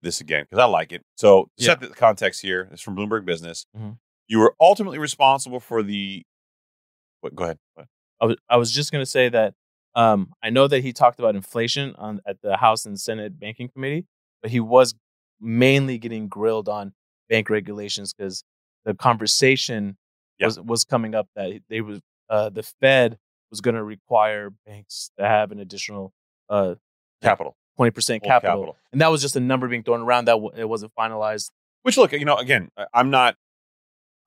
this again because I like it. So, to set the context here, it's from Bloomberg Business. Mhm. You were ultimately responsible for the. What, go ahead. What? I was, I was just going to say that um, I know that he talked about inflation on at the House and Senate Banking Committee, but he was mainly getting grilled on bank regulations because the conversation Yeah. was was coming up that they was uh, the Fed was going to require banks to have an additional uh, Capital. twenty percent capital. and that was just a number being thrown around that w- it wasn't finalized. Which look, you know, again, I'm not,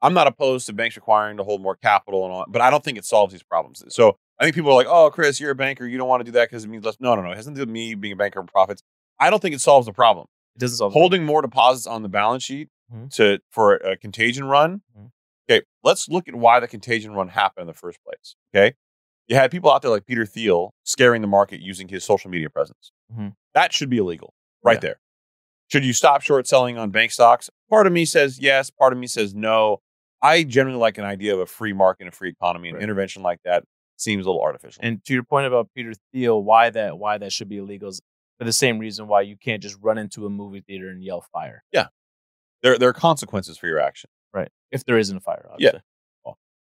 I'm not opposed to banks requiring to hold more capital and all, but I don't think it solves these problems. So I think people are like, "Oh, Chris, you're a banker. You don't want to do that because it means less." No, no, no. It has nothing to do with me being a banker and profits. I don't think it solves the problem. It doesn't solve the Holding more deposits on the balance sheet Mhm. to for a contagion run. Mhm. Okay, let's look at why the contagion run happened in the first place. Okay, you had people out there like Peter Thiel scaring the market using his social media presence. Mhm. That should be illegal, right Yeah. there. Should you stop short selling on bank stocks? Part of me says yes. Part of me says no. I generally like an idea of a free market and a free economy, and Right. intervention like that seems a little artificial. And to your point about Peter Thiel, why that why that should be illegal is for the same reason why you can't just run into a movie theater and yell fire. Yeah. There, there are consequences for your action. Right. If there isn't a fire, Yeah. obviously.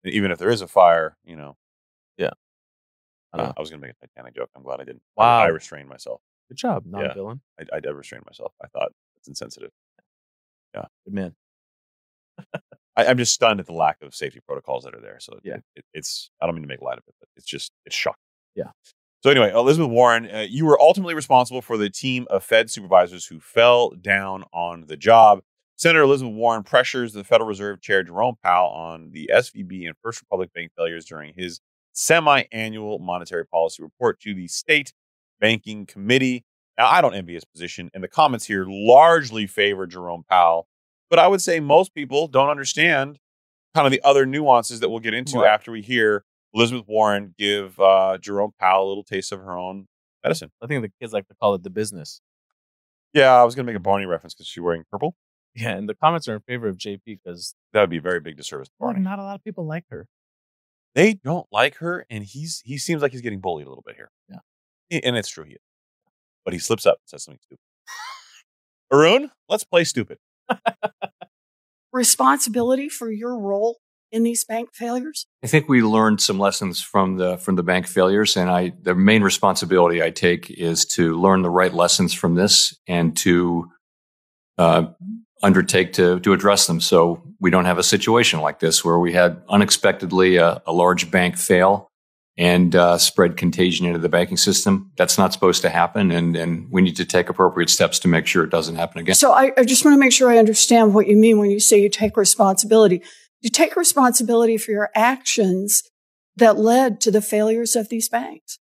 And even if there is a fire, you know. Yeah. I. Uh, I was going to make a Titanic joke. I'm glad I didn't. I- Wow. I, restrained myself. Good job, Yeah. non villain. I, I did restrain myself. I thought it's insensitive. Yeah. Good man. [LAUGHS] I, I'm just stunned at the lack of safety protocols that are there. So Yeah. it, it, it's I don't mean to make light of it, but it's just it's shocking. Yeah. So anyway, Elizabeth Warren, uh, you were ultimately responsible for the team of Fed supervisors who fell down on the job. Senator Elizabeth Warren pressures the Federal Reserve Chair Jerome Powell on the SVB and First Republic Bank failures during his semi-annual monetary policy report to the State Banking Committee. Now, I don't envy his position, and the comments here largely favor Jerome Powell. But I would say most people don't understand kind of the other nuances that we'll get into Right. after we hear Elizabeth Warren give uh, Jerome Powell a little taste of her own medicine. I think the kids like to call it the business. Yeah, I was going to make a Barney reference because she's wearing purple. Yeah, and the comments are in favor of JP because That would be a very big disservice to Barney. not a lot of people like her. They don't like her, and he's he seems like he's getting bullied a little bit here. Yeah. And it's true he is, but he slips up and says something stupid. Arun, let's play stupid. Responsibility for your role in these bank failures? I think we learned some lessons from the from the bank failures, and I the main responsibility I take is to learn the right lessons from this and to uh, undertake to to address them, so we don't have a situation like this where we had unexpectedly a, a large bank fail and uh, spread contagion into the banking system. That's not supposed to happen, and and we need to take appropriate steps to make sure it doesn't happen again. So I, I just want to make sure I understand what you mean when you say you take responsibility. You take responsibility for your actions that led to the failures of these banks.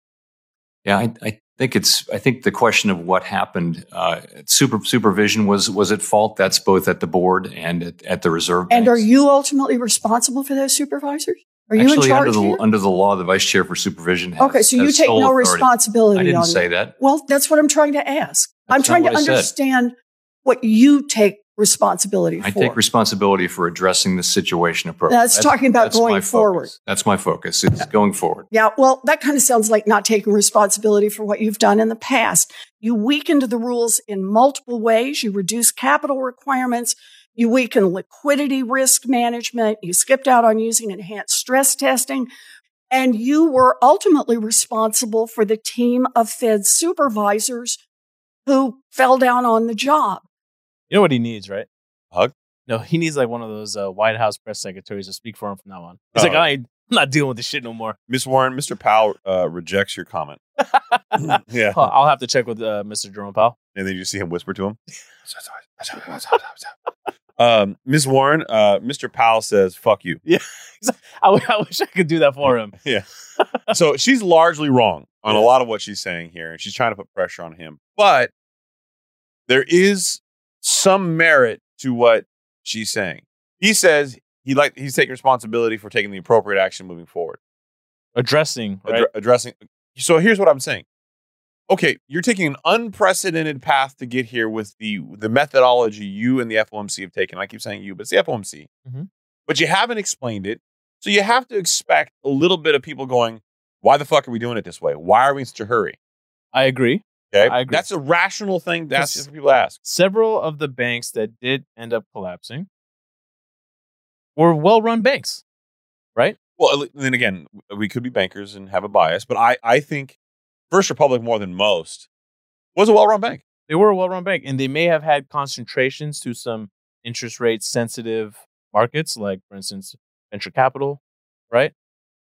Yeah, I, I think it's. I think the question of what happened, uh, super supervision was was at fault. That's both at the board and at, at the reserve. And are you ultimately responsible for those supervisors? Are you actually in charge under the here? under the law? The vice chair for supervision. Has, okay, so you take no authority. responsibility I didn't on say that. that. Well, that's what I'm trying to ask. I'm trying to understand what you take responsibility for. I take responsibility for addressing the situation appropriately. That's talking about that's going forward. focus. That's my focus. It's going forward. Yeah, well, that kind of sounds like not taking responsibility for what you've done in the past. You weakened the rules in multiple ways. You reduced capital requirements. You weakened liquidity risk management. You skipped out on using enhanced stress testing. And you were ultimately responsible for the team of Fed supervisors who fell down on the job. You know what he needs, right? Hug? No, he needs like one of those uh, White House press secretaries to speak for him from now on. He's Oh. like, I, I'm not dealing with this shit no more. Miss Warren, Mr. Powell uh, rejects your comment. [LAUGHS] yeah. I'll I'll have to check with uh, Mr. Jerome Powell. And then you see him whisper to him. [LAUGHS] Um, Ms. Warren, uh, Mr. Powell says, fuck you. Yeah, [LAUGHS] I wish I could do that for him. Yeah. so she's largely wrong on a lot of what she's saying here, and she's trying to put pressure on him. But there is some merit to what she's saying. He says he like he's taking responsibility for taking the appropriate action moving forward, Addressing, right? Addre- addressing. So here's what I'm saying. Okay, you're taking an unprecedented path to get here with the the methodology you and the FOMC have taken. I keep saying you, but it's the FOMC. Mhm. But you haven't explained it, so you have to expect a little bit of people going, "Why the fuck are we doing it this way? Why are we in such a hurry?" I agree. Okay, I agree. that's a rational thing. That's what people ask. Several of the banks that did end up collapsing were well-run banks. Right? Well, then again, we could be bankers and have a bias, but I I think First Republic more than most was a well-run bank. They were a well-run bank, and they may have had concentrations to some interest rate sensitive markets, like for instance, venture capital, right?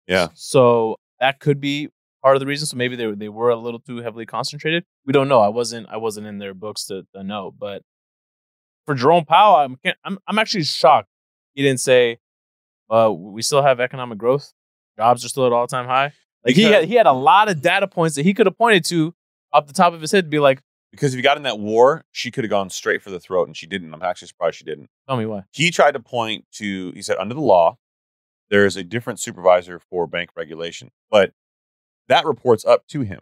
Yeah. So that could be part of the reason. So maybe they were- they were a little too heavily concentrated. We don't know. I wasn't I wasn't in their books to, to know. But for Jerome Powell, I'm can't- I'm I'm actually shocked he didn't say, uh, we still have economic growth. Jobs are still at all time high. Like he had he had a lot of data points that he could have pointed to off the top of his head to be like, Because if you got in that war, she could have gone straight for the throat, and she didn't. I'm actually surprised she didn't. tell me why. He tried to point to. He said under the law, there is a different supervisor for bank regulation, but that reports up to him.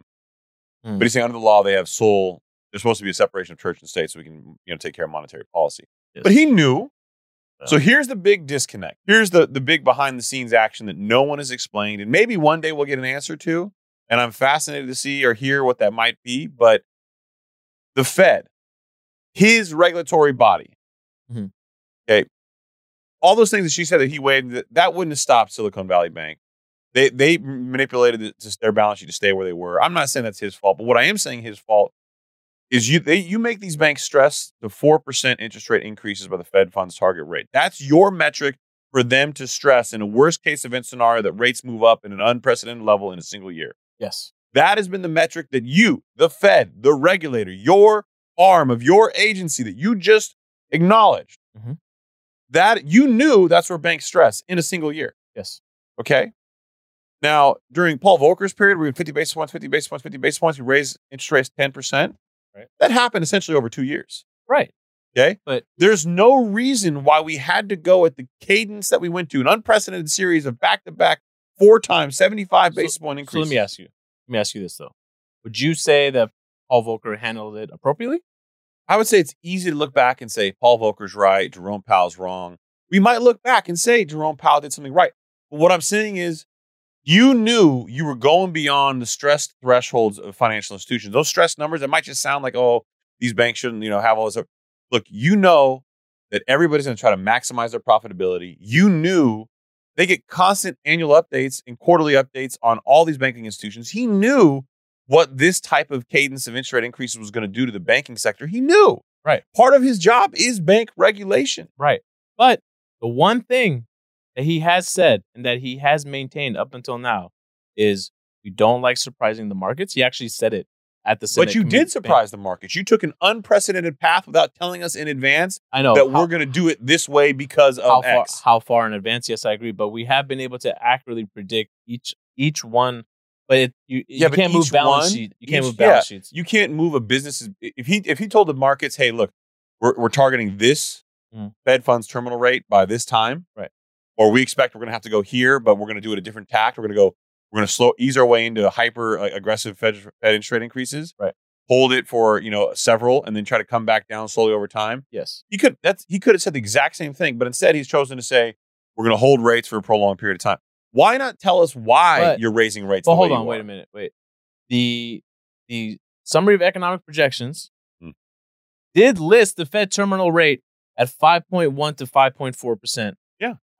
Hmm. But he's saying under the law, they have sole. There's supposed to be a separation of church and state, so we can you know take care of monetary policy. But he knew. So here's the big disconnect. Here's the the big behind the scenes action that no one has explained, and maybe one day we'll get an answer to. And I'm fascinated to see or hear what that might be. But the Fed, his regulatory body, Mhm. okay, all those things that she said that he waived, that, that wouldn't have stopped Silicon Valley Bank. They they manipulated their balance sheet to stay where they were. I'm not saying that's his fault, but what I am saying his fault is you they you make these banks stress the four percent interest rate increases by the Fed funds target rate. That's your metric for them to stress in a worst case event scenario that rates move up in an unprecedented level in a single year. Yes. That has been the metric that you, the Fed, the regulator, your arm of your agency that you just acknowledged, Mhm. that you knew that's where banks stress in a single year. Yes. Okay. Now, during Paul Volcker's period, we had 50 basis points, 50 basis points, 50 basis points. We raised interest rates 10%. Right. That happened essentially over two years. Right. Okay. But- there's no reason why we had to go at the cadence that we went to, an unprecedented series of back to back, four times, 75 So- basis point So increase. let me ask you. Let me ask you this though. Would you say that Paul Volcker handled it appropriately? I would say it's easy to look back and say Paul Volcker's right, Jerome Powell's wrong. We might look back and say Jerome Powell did something right. But what I'm saying is you knew you were going beyond the stress thresholds of financial institutions. Those stress numbers, it might just sound like, oh, these banks shouldn't, you know, have all this. Look, you know that everybody's going to try to maximize their profitability. You knew they get constant annual updates and quarterly updates on all these banking institutions. He knew what this type of cadence of interest rate increases was going to do to the banking sector. He knew. Right. Part of his job is bank regulation. Right. But the one thing that he has said and that he has maintained up until now is we don't like surprising the markets. He actually said it at the Senate but you did surprise the markets. You took an unprecedented path without telling us in advance I know that how, we're going to do it this way because of how far X. how far in advance. Yes, I agree. But we have been able to accurately predict each each one. But it, you Yeah, you but can't move balance one- sheet. You can't move balance yeah, sheets. You can't move a business if he if he told the markets, "Hey, look, we're we're targeting this Mm. Fed funds terminal rate by this time." Right. Or we expect we're going to have to go here, but we're going to do it a different tact. We're going to go we're going to slow ease our way into hyper uh, aggressive Fed Fed interest rate increases. Right. Hold it for, you know, several and then try to come back down slowly over time. yes. He could that's he could have said the exact same thing, but instead he's chosen to say we're going to hold rates for a prolonged period of time. Why not tell us why But- you're raising rates? But hold on, wait a minute. Wait. The the summary of economic projections Hmm. did list the Fed terminal rate at 5.1 to 5.4%. Yeah.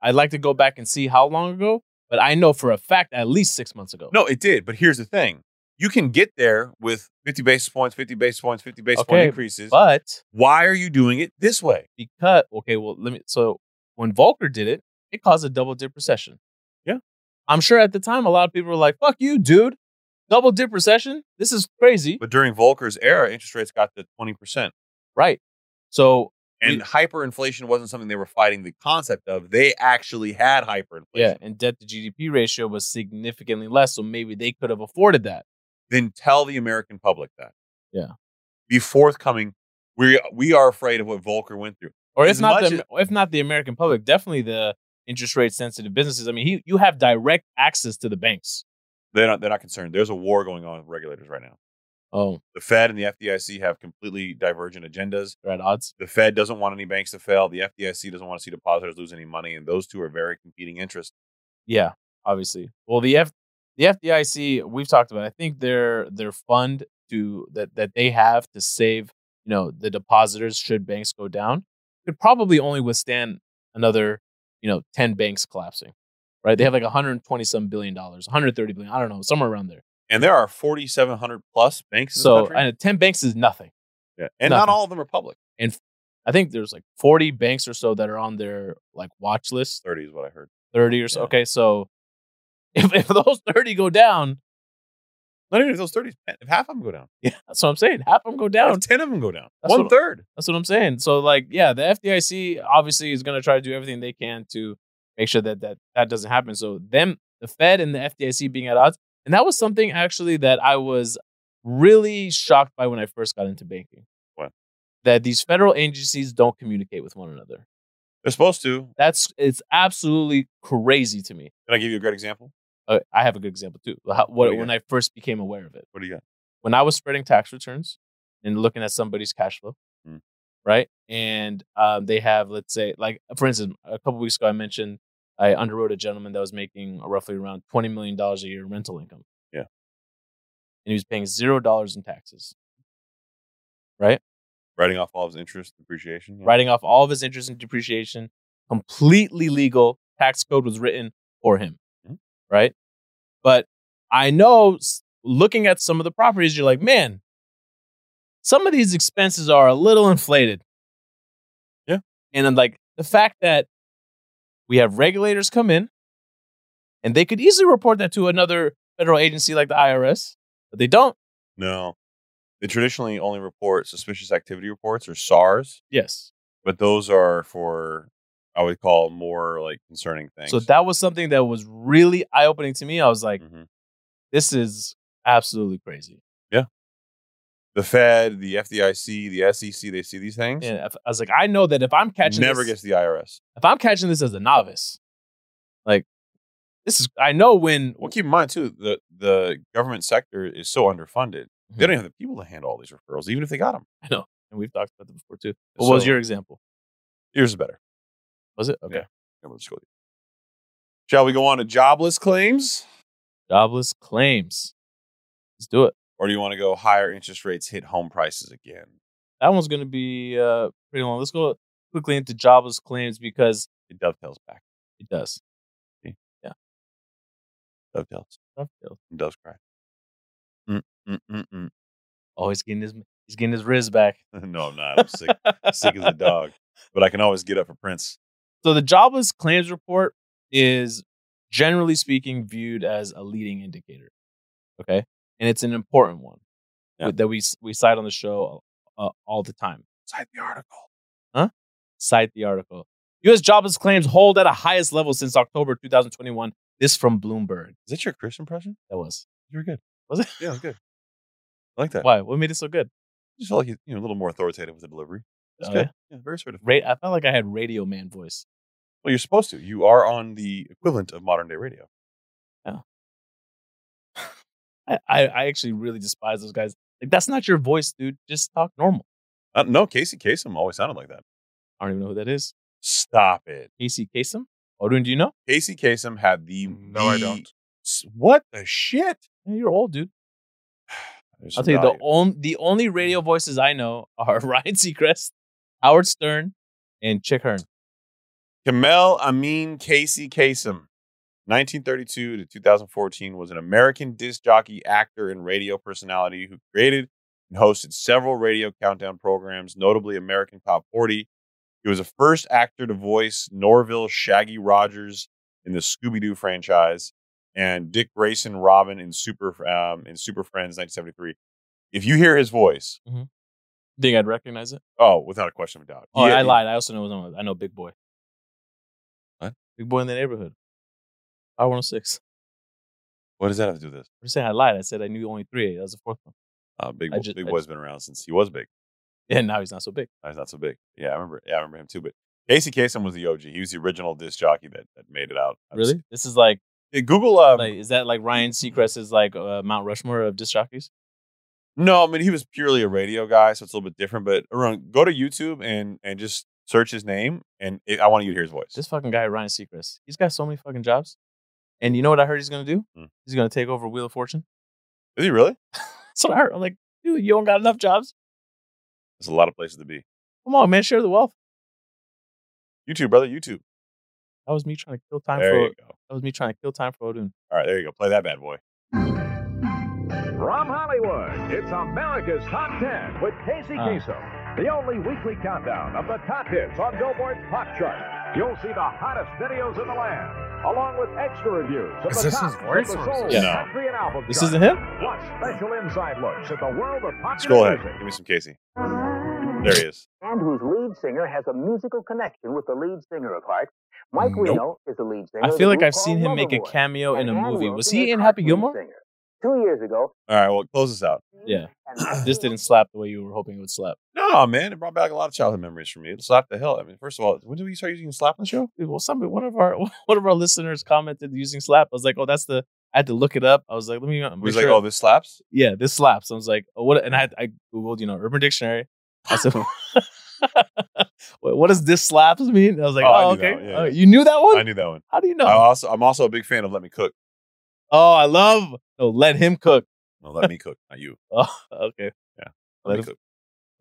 I'd like to go back and see how long ago, but I know for a fact at least six months ago. No, it did. But here's the thing: you can get there with 50 basis points, 50 basis points, 50 basis point increases. But Why are you doing it this way? because, okay, well, let me, so when Volcker did it, it caused a double dip recession. Yeah. I'm sure at the time a lot of people were like, fuck you, dude. Double dip recession? This is crazy. But during Volcker's era, interest rates got to 20 percent. Right. So And We- hyperinflation wasn't something they were fighting the concept of. They actually had hyperinflation. Yeah, and debt to GDP ratio was significantly less, so maybe they could have afforded that. Then tell the American public that. Yeah. Be forthcoming. We we are afraid of what Volcker went through. Or As if not the if not the American public, definitely the interest rate sensitive businesses. I mean, he, you have direct access to the banks. They're not they're not concerned. There's a war going on with regulators right now. Oh, The Fed and the FDIC have completely divergent agendas. they're at odds. The Fed doesn't want any banks to fail. The FDIC doesn't want to see depositors lose any money, and those two are very competing interests. Yeah, obviously. Well, the F the FDIC we've talked about. I think their their fund to that that they have to save you know the depositors should banks go down could probably only withstand another you know ten banks collapsing. Right? They have like 120 some billion dollars, 130 billion. I don't know, somewhere around there. And there are 4,700 plus banks in So and 10 banks is nothing. yeah. And not all of them are public. And I think there's like 40 banks or so that are on their like watch list. 30 is what I heard. 30 or so. Yeah. Okay, so [LAUGHS] if, if those 30 go down, Not even if those 30, if half of them go down. yeah, that's what I'm saying. Half of them go down. If 10 of them go down. That's One what- third. That's what I'm saying. So like, yeah, the FDIC obviously is going to try to do everything they can to make sure that that that doesn't happen. So them, the Fed and the FDIC being at odds, and that was something actually that I was really shocked by when I first got into banking. What? That these federal agencies don't communicate with one another. They're supposed to. That's it's absolutely crazy to me. Can I give you a great example? Uh, I have a good example too. How, what, you when I first became aware of it, What do you got? when I was spreading tax returns and looking at somebody's cash flow, Mm. right? And um, they have, let's say, like for instance, a couple weeks ago, I mentioned I underwrote a gentleman that was making roughly around twenty million dollars a year rental income. Yeah. and he was paying zero dollars in taxes, right? Writing off all of his interest, depreciation. yeah. Writing off all of his interest and depreciation, completely legal. Tax code was written for him, Mhm. right? But I know, looking at some of the properties, you're like, man, some of these expenses are a little inflated. Yeah. And then, like, the fact that we have regulators come in and they could easily report that to another federal agency like the IRS, but they don't. No. They traditionally only report suspicious activity reports or SARS, Yes. but those are for, I would call more like concerning things. So that was something that was really eye opening to me. I was like, Mhm. this is absolutely crazy. The Fed, the FDIC, the SEC, they see these things. And if- I was like, I know that if I'm catching Never this, gets the IRS. if I'm catching this as a novice, like this is, I know when. Well, keep in mind too, the the government sector is so underfunded. Mm-hmm. They don't have the people to handle all these referrals, even if they got them. I know, and we've talked about that before too. What was your example? Yours is better. Was it okay? Yeah. Yeah, let's go. Shall we go on to jobless claims, Jobless claims. Let's do it. Or do you want to go higher interest rates hit home prices again? That one's going to be uh, pretty long. Let's go quickly into jobless claims because It dovetails back. it does. Yeah. Dovetails. Dovetails. It does cry. Mm, mm, mm, mm. Oh, he's getting his he's getting his Riz back. [LAUGHS] no, I'm not. I'm sick. sick as a dog. But I can always get up for Prince. So the jobless claims report is generally speaking viewed as a leading indicator. Okay, and it's an important one Yeah. that we we cite on the show uh, all the time. Cite the article. Huh? Cite the article. U.S. jobless claims hold at a highest level since October 2021. This from Bloomberg. Is that your Chris impression? That was You were good. was it? Yeah, it was good. [LAUGHS] I like that. Why? What made it so good? I just felt like you, you know, a little more authoritative with the delivery. It's Oh, good. Yeah, very certified. Ra- I felt like I had radio man voice. Well, you're supposed to. You are on the equivalent of modern day radio. I, I, I actually really despise those guys. Like that's not your voice, dude. Just talk normal. Uh, no, Casey Kasem always sounded like that. I don't even know who that is. Stop it. Casey Kasem. Odin, do you know? Casey Kasem had the. No, I don't. What the shit? Yeah, you're old, dude. [SIGHS] There's I'll some tell you the only the only radio voices I know are [LAUGHS] Ryan Seacrest, Howard Stern, and Chick Hearn. Kemal Amin Casey Kasem, 1932 to 2014, was an American disc jockey, actor, and radio personality who created and hosted several radio countdown programs, notably American Top 40. He was the first actor to voice Norville Shaggy Rogers in the Scooby Doo franchise and Dick Grayson Robin in Super um, in Super Friends 1973. If you hear his voice, Mhm. Think I'd recognize it? Oh, without a question of a doubt. Oh, He- I lied. I also know. I know Big Boy. What? Big Boy in the neighborhood. I 106. What does that have to do with this? I'm just saying I lied. I said I knew only three. That was the fourth one. Uh, big I just- Big I Boy's been around since he was big. Yeah, now he's not so big. Now He's not so big. Yeah, I remember. Yeah, I remember him too. But Casey Kasem was the OG. He was the original disc jockey that, that made it out. I was- Really? This is like, Yeah, Google. Um, like is that like Ryan Seacrest is like uh, Mount Rushmore of disc jockeys? no, I mean he was purely a radio guy, so it's a little bit different. But Arun, go to YouTube and and just search his name, and it, I want you to hear his voice. This fucking guy, Ryan Seacrest, he's got so many fucking jobs. And you know what I heard he's gonna do? Hmm. He's gonna take over Wheel of Fortune. Is he really? [LAUGHS] That's what I heard. I'm like, dude, you don't got enough jobs. There's a lot of places to be. Come on, man, share the wealth. YouTube, brother. YouTube. That was me trying to kill time There for. you go. That was me trying to kill time for Odin. All right, there you go. Play that bad boy. From Hollywood, it's America's Top 10 with Casey Ah. Kasem. The only weekly countdown of the top hits on Billboard's pop chart. You'll see the hottest videos in the land, along with extra reviews of Is the this top his voice of the or is soul, this- No. country, and album This isn't him. Plus special inside looks at the world of popular Scroll ahead. music. Give me some Casey. There he is. and whose lead singer has a musical connection with the lead singer of Heart. Mike Nope. Reno is the lead singer. I feel like I've seen him make a cameo in a movie. Was he in Happy lead Gilmore? singer. Two years ago, All right, well, close this out. Yeah. This didn't slap the way you were hoping it would slap. No, man, it brought back a lot of childhood memories for me. It slapped the hell. I mean, first of all, when did we start using slap on the show? Well, somebody, one of our [LAUGHS] one of our listeners commented using slap. I was like, oh, that's the. I had to look it up. I was like, let me. Uh, we Make was sure. like, oh, this slaps. yeah, this slaps. I was like, oh, what? And I, I googled, you know, Urban Dictionary. I said, [LAUGHS] what, what does this slaps mean? I was like, Oh, oh, okay. Yeah, Oh, yeah. You knew that one? I knew that one. How do you know? I also, I'm also a big fan of Let Me Cook. Oh, I love. No, let him cook. No, let me cook, not you. [LAUGHS] Oh, okay. Let Let me him- cook.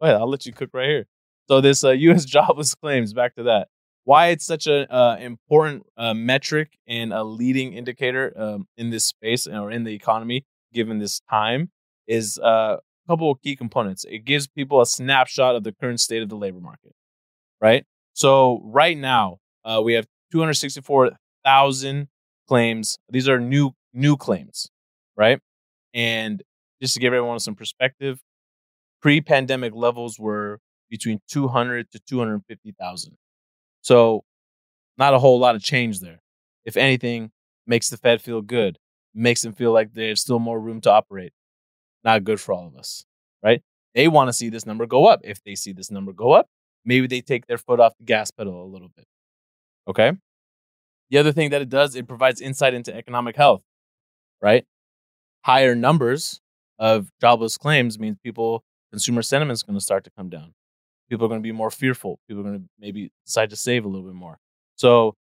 Well, I'll let you cook right here. So this uh, U.S. [LAUGHS] jobless claims. Back to that. Why it's such an uh, important uh, metric and a leading indicator um, in this space or in the economy, given this time, is uh, a couple of key components. It gives people a snapshot of the current state of the labor market, right? So right now, uh, we have 264,000 claims. These are new new claims, right? And just to give everyone some perspective, pre-pandemic levels were between 200 to 250,000. So not a whole lot of change there. If anything, makes the Fed feel good, makes them feel like there's still more room to operate. Not good for all of us, right? They want to see this number go up. If they see this number go up, maybe they take their foot off the gas pedal a little bit. Okay? The other thing that it does, it provides insight into economic health, right? Higher numbers of jobless claims means people consumer sentiment is going to start to come down. People are going to be more fearful. People are going to maybe decide to save a little bit more. So,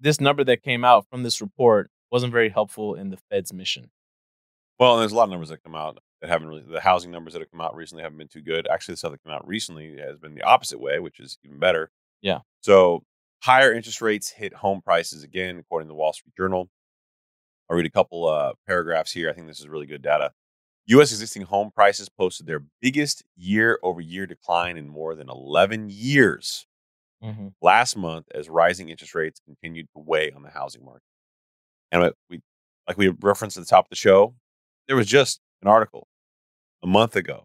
this number that came out from this report wasn't very helpful in the Fed's mission. Well, there's a lot of numbers that come out that haven't really, the housing numbers that have come out recently haven't been too good. Actually, the stuff that came out recently has been the opposite way, which is even better. Yeah. So, higher interest rates hit home prices again, according to the Wall Street Journal. I'll read a couple uh, paragraphs here. I think this is really good data. U.S. existing home prices posted their biggest year over year decline in more than 11 years Mm-hmm. last month as rising interest rates continued to weigh on the housing market. And we, like we referenced at the top of the show, there was just an article a month ago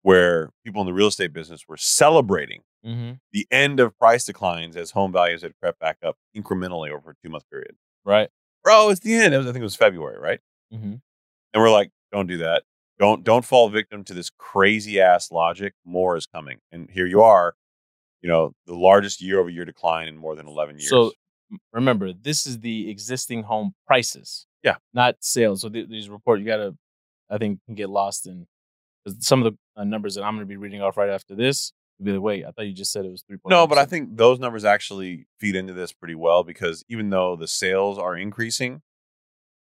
where people in the real estate business were celebrating Mm-hmm. the end of price declines as home values had crept back up incrementally over a two month period. Right. Bro, it's the end. It was, I think it was February, right? Mm-hmm. And we're like, don't do that. Don't don't fall victim to this crazy ass logic. More is coming, and here you are. You know, the largest year over year decline in more than eleven years. So remember, this is the existing home prices. Yeah. Not sales. So th- these report you got to, I think, can get lost in some of the uh, numbers that I'm going to be reading off right after this. Be like, wait, I thought you just said it was three point. No, but I think those numbers actually feed into this pretty well because even though the sales are increasing,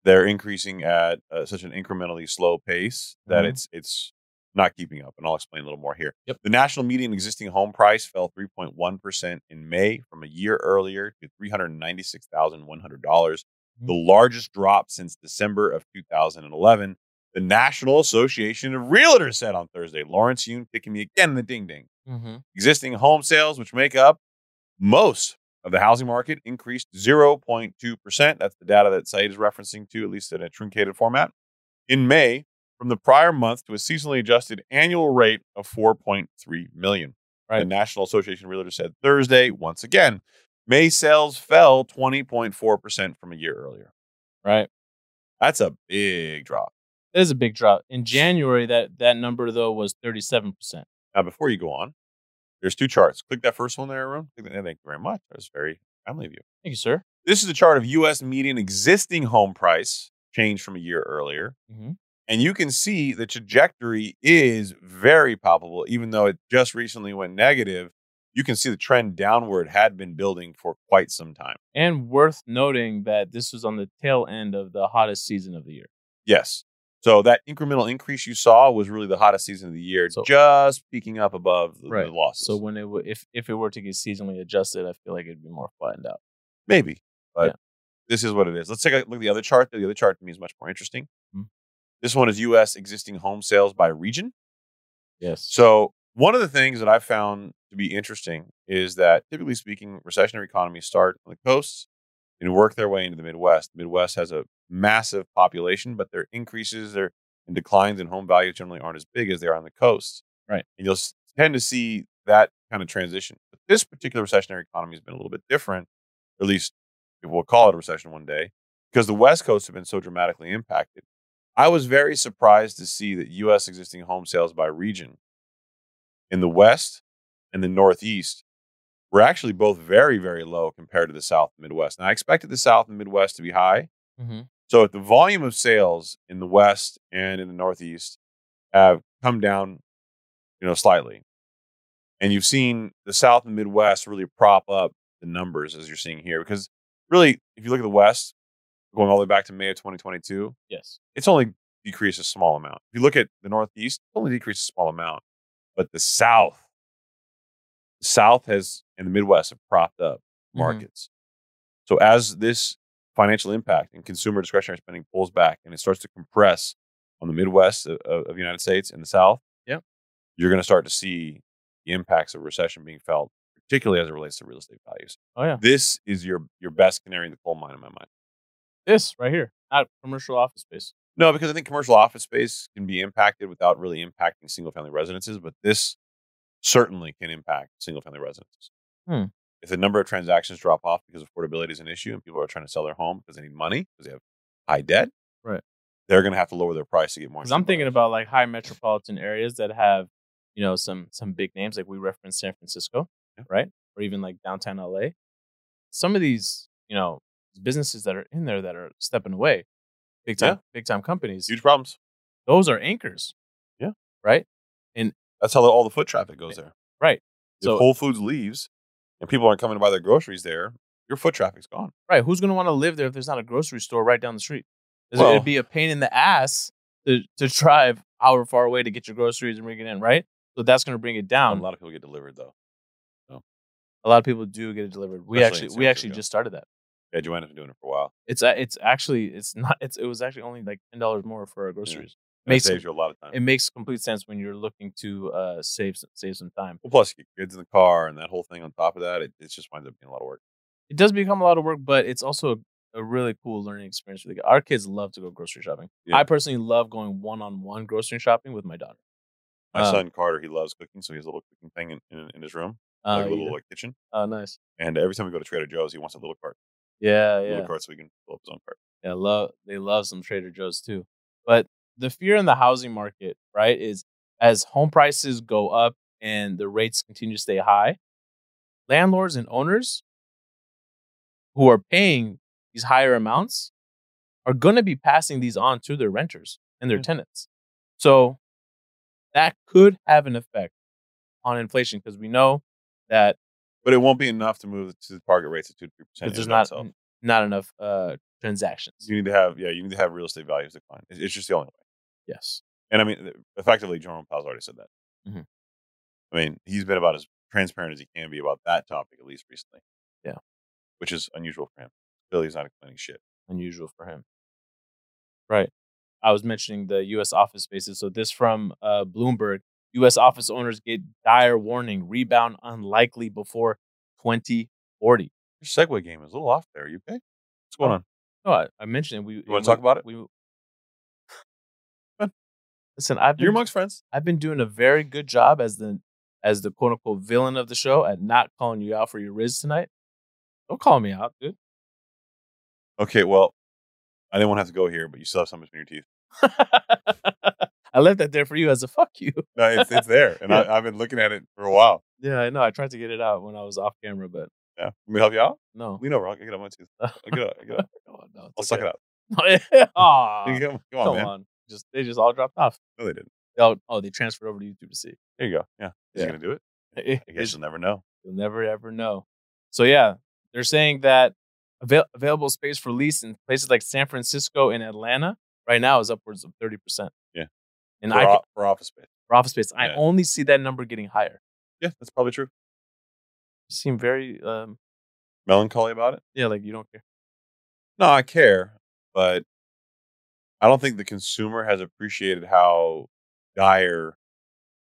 they're increasing at uh, such an incrementally slow pace that Mhm. it's it's not keeping up. And I'll explain a little more here. Yep. The national median existing home price fell 3.1% in May from a year earlier to $396,100, the largest drop since December of 2011. The National Association of Realtors said on Thursday. Lawrence Yun kicking me again in the ding ding. Mm-hmm. Existing home sales, which make up most of the housing market, increased 0.2%. That's the data that Saied is referencing to, at least in a truncated format. In May, from the prior month to a seasonally adjusted annual rate of 4.3 million. The National Association of Realtors said Thursday, once again, May sales fell 20.4% from a year earlier. Right. That's a big drop. It is a big drop. In January, that that number though was 37%. Now, before you go on, there's two charts. Click that first one there, Arun. Thank you very much. That was very kindly of you. Thank you, sir. This is a chart of U.S. median existing home price change from a year earlier. hmm And you can see the trajectory is very palpable, even though it just recently went negative. You can see the trend downward had been building for quite some time. And worth noting that this was on the tail end of the hottest season of the year. Yes. So that incremental increase you saw was really the hottest season of the year, So- just peaking up above the, the losses. So when it w- if if it were to get seasonally adjusted, I feel like it'd be more flattened out. Maybe, but Yeah. this is what it is. Let's take a look at the other chart. The other chart to me is much more interesting. Mhm. This one is U.S. existing home sales by region. Yes. So one of the things that I found to be interesting is that typically speaking, recessionary economies start on the coasts and work their way into the Midwest. The Midwest has a massive population, but their increases their and declines in home values generally aren't as big as they are on the coasts. Right. And you'll tend to see that kind of transition. But this particular recessionary economy has been a little bit different, or at least if we'll call it a recession one day, because the West Coast have been so dramatically impacted. I was very surprised to see that U.S. existing home sales by region in the West and the Northeast were actually both very, very low compared to the South and Midwest. And I expected the South and Midwest to be high. hmm So if the volume of sales in the West and in the Northeast have come down, you know, slightly, and you've seen the South and Midwest really prop up the numbers as you're seeing here, because really, if you look at the West, going all the way back to May of 2022, Yes. it's only decreased a small amount. If you look at the Northeast, it's only decreased a small amount, but the South, the South has and the Midwest have propped up Mhm. markets. So as this financial impact and consumer discretionary spending pulls back and it starts to compress on the Midwest of, of the United States and the South, Yep. you're going to start to see the impacts of recession being felt, particularly as it relates to real estate values. Oh yeah. This is your your best canary in the coal mine in my mind. This right here, not commercial office space. No, because I think commercial office space can be impacted without really impacting single family residences, but this certainly can impact single family residences. Hmm. If the number of transactions drop off because affordability is an issue and people are trying to sell their home because they need money because they have high debt, Right. they're going to have to lower their price to get more. Because I'm thinking about like high metropolitan areas that have, you know, some some big names like we referenced San Francisco, Yeah. right? Or even like downtown LA. Some of these, you know, businesses that are in there that are stepping away, big time, Yeah. big time companies. huge problems. Those are anchors. Yeah. Right. And that's how all the foot traffic goes eh, there. Right. If So Whole Foods leaves and people aren't coming to buy their groceries there, your foot traffic's gone. right, who's going to want to live there if there's not a grocery store right down the street? Is Well- it'd be a pain in the ass to to drive hour far away to get your groceries and bring it in, right? So that's going to bring it down. a lot of people get delivered though. A lot of people do get it delivered. We Especially actually we actually just started that. Yeah, Joanna's been doing it for a while. It's uh, it's actually it's not it's it was actually only like ten dollars more for our groceries. That Makes saves you a lot of time. it makes complete sense when you're looking to uh save s- save some time. Well, plus you get kids in the car and that whole thing on top of that, it, it just winds up being a lot of work. It does become a lot of work, but it's also a, a really cool learning experience for the Our kids love to go grocery shopping. Yeah. I personally love going one on one grocery shopping with my daughter. My Uh, son Carter, he loves cooking, so he has a little cooking thing in, in, in his room, Uh, like a little like, kitchen. Oh, nice. And every time we go to Trader Joe's, he wants a little cart, Yeah, yeah. little cart, so he can fill up his own cart. Yeah, love they love some Trader Joe's too. But the fear in the housing market, right, is as home prices go up and the rates continue to stay high, landlords and owners who are paying these higher amounts are going to be passing these on to their renters and their Yeah. tenants. So that could have an effect on inflation because we know that But it won't be enough to move to the target rates of two to three percent. because there's not not enough uh, transactions. You need to have yeah, you need to have real estate values decline. It's, it's just the only way. Yes. And I mean, effectively, Jerome Powell's already said that. Mhm. I mean, he's been about as transparent as he can be about that topic, at least recently. Yeah. which is unusual for him. He's not explaining shit. unusual for him. Right. I was mentioning the U.S. office spaces. So this from uh, Bloomberg: U.S. office owners get dire warning: rebound unlikely before 2040. Your segue game is a little off there. Are you okay? What's going Oh. on? No, I, I mentioned it. We wanna talk about it? We, Listen, I've been, You're amongst friends. I've been doing a very good job as the as the quote unquote villain of the show at not calling you out for your riz tonight. Don't call me out, dude. Okay, well, I didn't want to have to go here, but you still have something between your teeth. [LAUGHS] I left that there for you as a fuck you. No, it's, it's there, [LAUGHS] and I, I've been looking at it for a while. Yeah, I know. I tried to get it out when I was off camera, but Yeah, let me help you out. no. Lean over. I'll get up my tooth. I'll get up. I'll get up. [LAUGHS] Oh, no, I'll suck it up. Aw, Come, come on, come man. on. Just they just all dropped off. No, they didn't. They all, oh, they transferred over to YouTube to see. There you go. Yeah, is Yeah. he gonna do it? I guess you'll never know. You'll never ever know. So yeah, they're saying that avail- available space for lease in places like San Francisco and Atlanta right now is upwards of thirty percent. Yeah. and For, I o- for office space. for office space, I only see that number getting higher. Yeah, that's probably true. You seem very um Melancholy about it. yeah, like you don't care. No, I care, but I don't think the consumer has appreciated how dire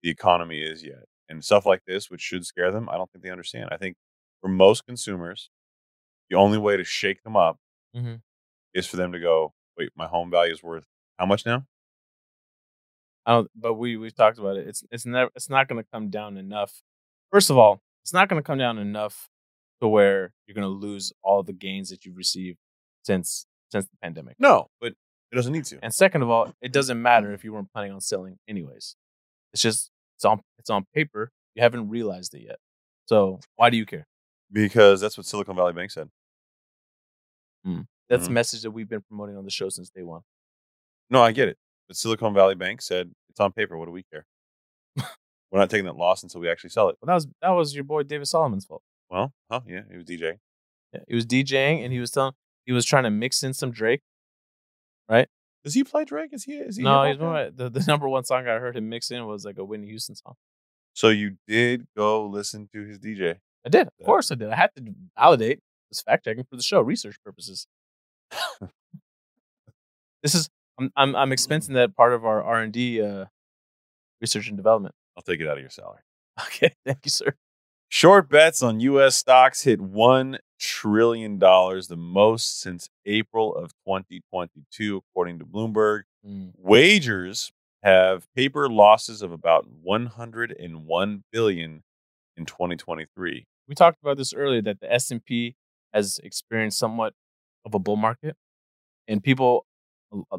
the economy is yet. And stuff like this, which should scare them, I don't think they understand. I think for most consumers, the only way to shake them up Mhm. is for them to go, wait, my home value is worth how much now? I don't. But we we've talked about it. It's it's never it's not going to come down enough. First of all, it's not going to come down enough to where you're going to lose all the gains that you've received since since the pandemic. No, but it doesn't need to. And second of all, it doesn't matter if you weren't planning on selling anyways. It's just it's on it's on paper. You haven't realized it yet. So why do you care? Because that's what Silicon Valley Bank said. That's Mhm. the message that we've been promoting on the show since day one. No, I get it. But Silicon Valley Bank said it's on paper. What do we care? [LAUGHS] We're not taking that loss until we actually sell it. But that was that was your boy David Solomon's fault. Well, huh? Yeah, he was DJing. Yeah, he was DJing and he was telling he was trying to mix in some Drake. Does he play Drake? Is he? Is he? No, he's hop guy? one of the, the [LAUGHS] number one song I heard him mix in was like a Whitney Houston song. So you did go listen to his DJ. I did, of Yeah. course I did. I had to validate this fact checking for the show, research purposes. [LAUGHS] this is I'm I'm, I'm expensing that part of our R and D uh, research and development. I'll take it out of your salary. [LAUGHS] Okay, thank you, sir. Short bets on U.S. stocks hit one trillion dollars, the most since April of 2022, according to Bloomberg. Mm. Wagers have paper losses of about 101 billion in 2023. We talked about this earlier that the S and P has experienced somewhat of a bull market, and people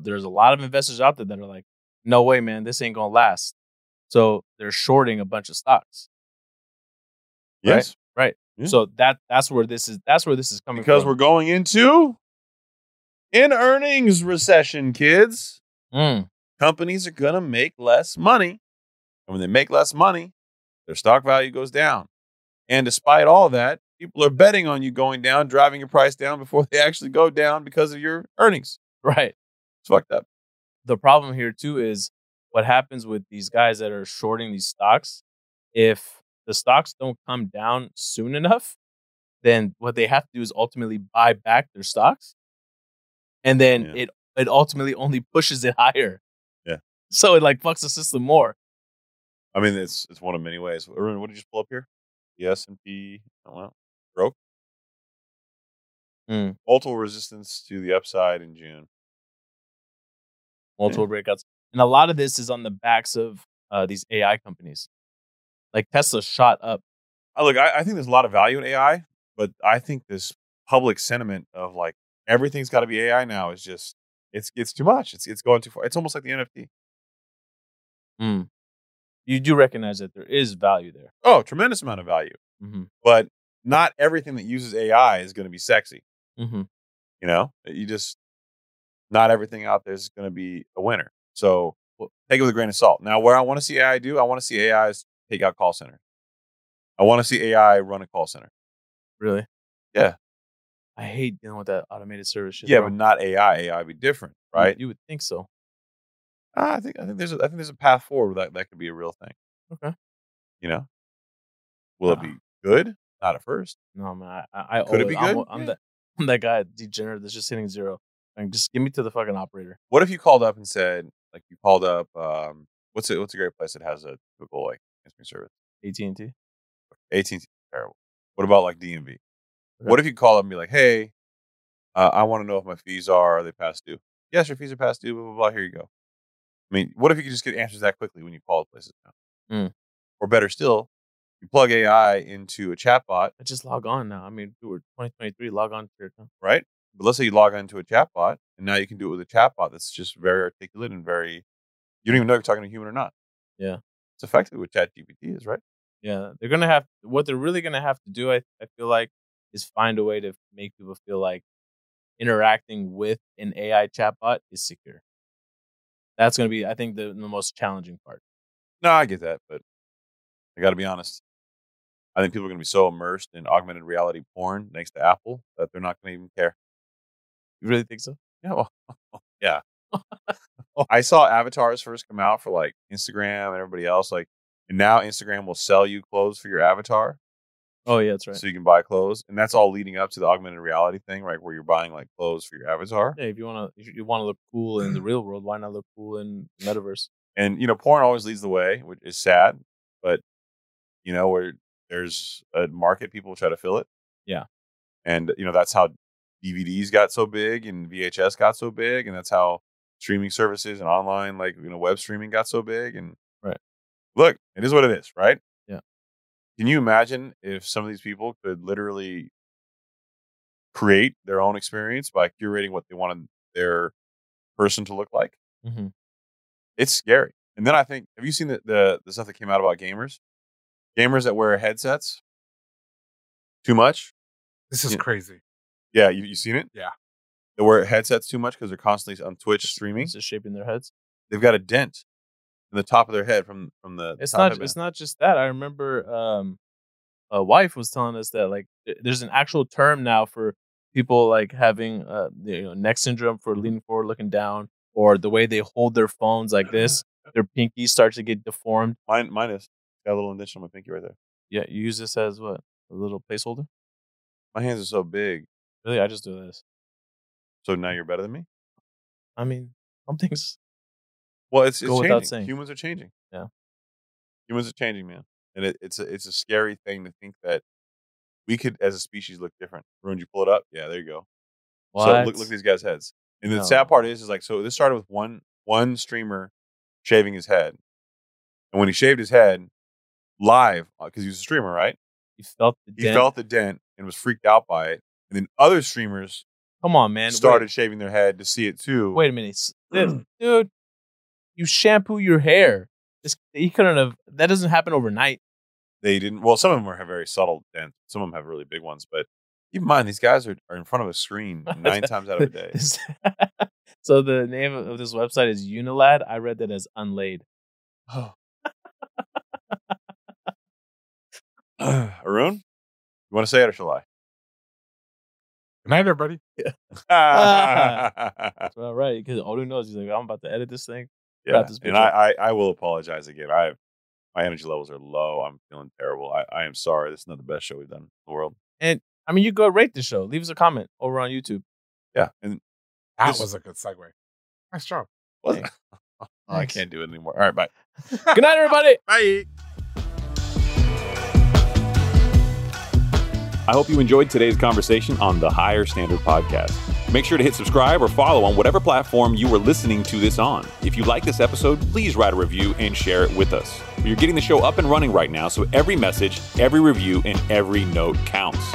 there's a lot of investors out there that are like, no way, man, this ain't gonna last. So they're shorting a bunch of stocks. Right? Yes, Right. Yeah. So that that's where this is that's where this is coming from. because from. we're going into an earnings recession, kids. Mm. companies are going to make less money. And when they make less money, their stock value goes down. And despite all that, people are betting on you going down, driving your price down before [LAUGHS] they actually go down because of your earnings. Right. It's fucked up. The problem here too is what happens with these guys that are shorting these stocks. If the stocks don't come down soon enough, then what they have to do is ultimately buy back their stocks. And then Yeah. it it ultimately only pushes it higher. Yeah. So it like fucks the system more. I mean, it's it's one of many ways. Arun, what did you just pull up here? The S and P. Oh, well, broke. Mm. Multiple resistance to the upside in June. multiple breakouts. And a lot of this is on the backs of uh, these AI companies. Like Tesla shot up. Uh, look, I, I think there's a lot of value in AI, but I think this public sentiment of like everything's got to be AI now is just it's it's too much. It's it's going too far. It's almost like the NFT. Mm. You do recognize that there is value there. Oh, tremendous amount of value, Mm-hmm. but not everything that uses AI is going to be sexy. Mm-hmm. You know, you just not everything out there is going to be a winner. So Well- take it with a grain of salt. Now, where I want to see AI do, I want to see AI is take out call center. I want to see AI run a call center. Really? Yeah. I hate dealing with that automated service shit. yeah, bro. but not AI. AI would be different, right? You, would think so. I think I think there's a, I think there's a path forward that that could be a real thing. Okay. You know, will it be good? Not at first. No, man. I, I, Could it always- be I'm, good? I'm Yeah. that [LAUGHS] I'm that guy degenerate that's just hitting zero. And just give me to the fucking operator. What if you called up and said, like, you called up, um, what's it? What's a great place that has a typical like answering service? AT and T. AT&T terrible. What about like DMV? What if you call up and be like, hey, uh, I want to know if my fees are are they past due? Yes, your fees are past due. Blah blah blah. Here you go. I mean, what if you could just get answers that quickly when you call places now? Mm. Or better still, you plug AI into a chatbot, I just log on now. I mean, we're 2023. Log on to your account. right? But let's say you log into a chatbot, and now you can do it with a chatbot that's just very articulate and very. You don't even know if you're talking to a human or not. Yeah. It's effectively what ChatGPT is, right? Yeah, they're gonna have what they're really gonna have to do. I I feel like is find a way to make people feel like interacting with an AI chatbot is secure. That's gonna be, I think, the, the most challenging part. No, I get that, but I got to be honest. I think people are going to be so immersed in augmented reality porn next to Apple that they're not going to even care. You really think so? Yeah, well, [LAUGHS] yeah. [LAUGHS] Oh. I saw avatars first come out for like Instagram and everybody else. Like, and now Instagram will sell you clothes for your avatar, Oh yeah, that's right. so you can buy clothes, and that's all leading up to the augmented reality thing, right? Where you're buying like clothes for your avatar. Yeah, if you wanna if you want to look cool in the [CLEARS THROAT] real world, why not look cool in the metaverse? And you know, porn always leads the way, which is sad, but you know, where there's a market, people try to fill it. Yeah. And you know, that's how DVDs got so big and VHS got so big, and that's how streaming services and online, like you know, web streaming got so big. And Right. look, it is what it is, right? Yeah. Can you imagine if some of these people could literally create their own experience by curating what they wanted their person to look like? Mm-hmm. it's scary. And then I think, have you seen the, the the stuff that came out about gamers? Gamers that wear headsets too much. This is Yeah. crazy. Yeah, you you seen it? Yeah. They wear headsets too much because they're constantly on Twitch streaming. It's just shaping their heads. They've got a dent in the top of their head from from the. It's not. It's not just that. I remember um, a wife was telling us that like th- there's an actual term now for people like having uh you know neck syndrome for leaning forward, looking down, or the way they hold their phones like this. [LAUGHS] Their pinky starts to get deformed. Mine mine is got a little indentation on my pinky right there. Yeah, you use this as what a little placeholder. My hands are so big. Really, I just do this. So now you're better than me. I mean, some things. Well, it's, it's Go changing. saying. Humans are changing. Yeah. Humans are changing, man, and it, it's a, it's a scary thing to think that we could, as a species, look different. When you pull it up, yeah, there you go. So look, look at these guys' heads. And the No. sad part is, is like, so this started with one one streamer shaving his head, and when he shaved his head live, uh, because he was a streamer, right? You felt the He dent. felt the dent and was freaked out by it. And then other streamers Come on, man. Wait- started shaving their head to see it too. Wait a minute, [CLEARS THROAT] this- dude. You shampoo your hair. This he couldn't have. That doesn't happen overnight. They didn't. Well, some of them are, have very subtle dents. Some of them have really big ones. But keep in mind, these guys are, are in front of a screen [LAUGHS] nine times out of a day. [LAUGHS] So the name of this website is Unilad. I read that as unlaid. Oh. [SIGHS] Arun, you want to say it or shall I? Good night, everybody. [LAUGHS] That's all right, because Odu knows he's like, I'm about to edit this thing. yeah, this and. I, I, I will apologize again. I my energy levels are low. I'm feeling terrible. I, I am sorry. This is not the best show we've done in the world. And I mean, you go rate the show. Leave us a comment over on YouTube. Yeah, and That This- was a good segue. Nice job. Thanks. Oh, [LAUGHS] I can't do it anymore. All right, bye. [LAUGHS] Good night, everybody. Bye. I hope you enjoyed today's conversation on the Higher Standard Podcast. Make sure to hit subscribe or follow on whatever platform you are listening to this on. If you like this episode, please write a review and share it with us. You're getting the show up and running right now, so every message, every review, and every note counts.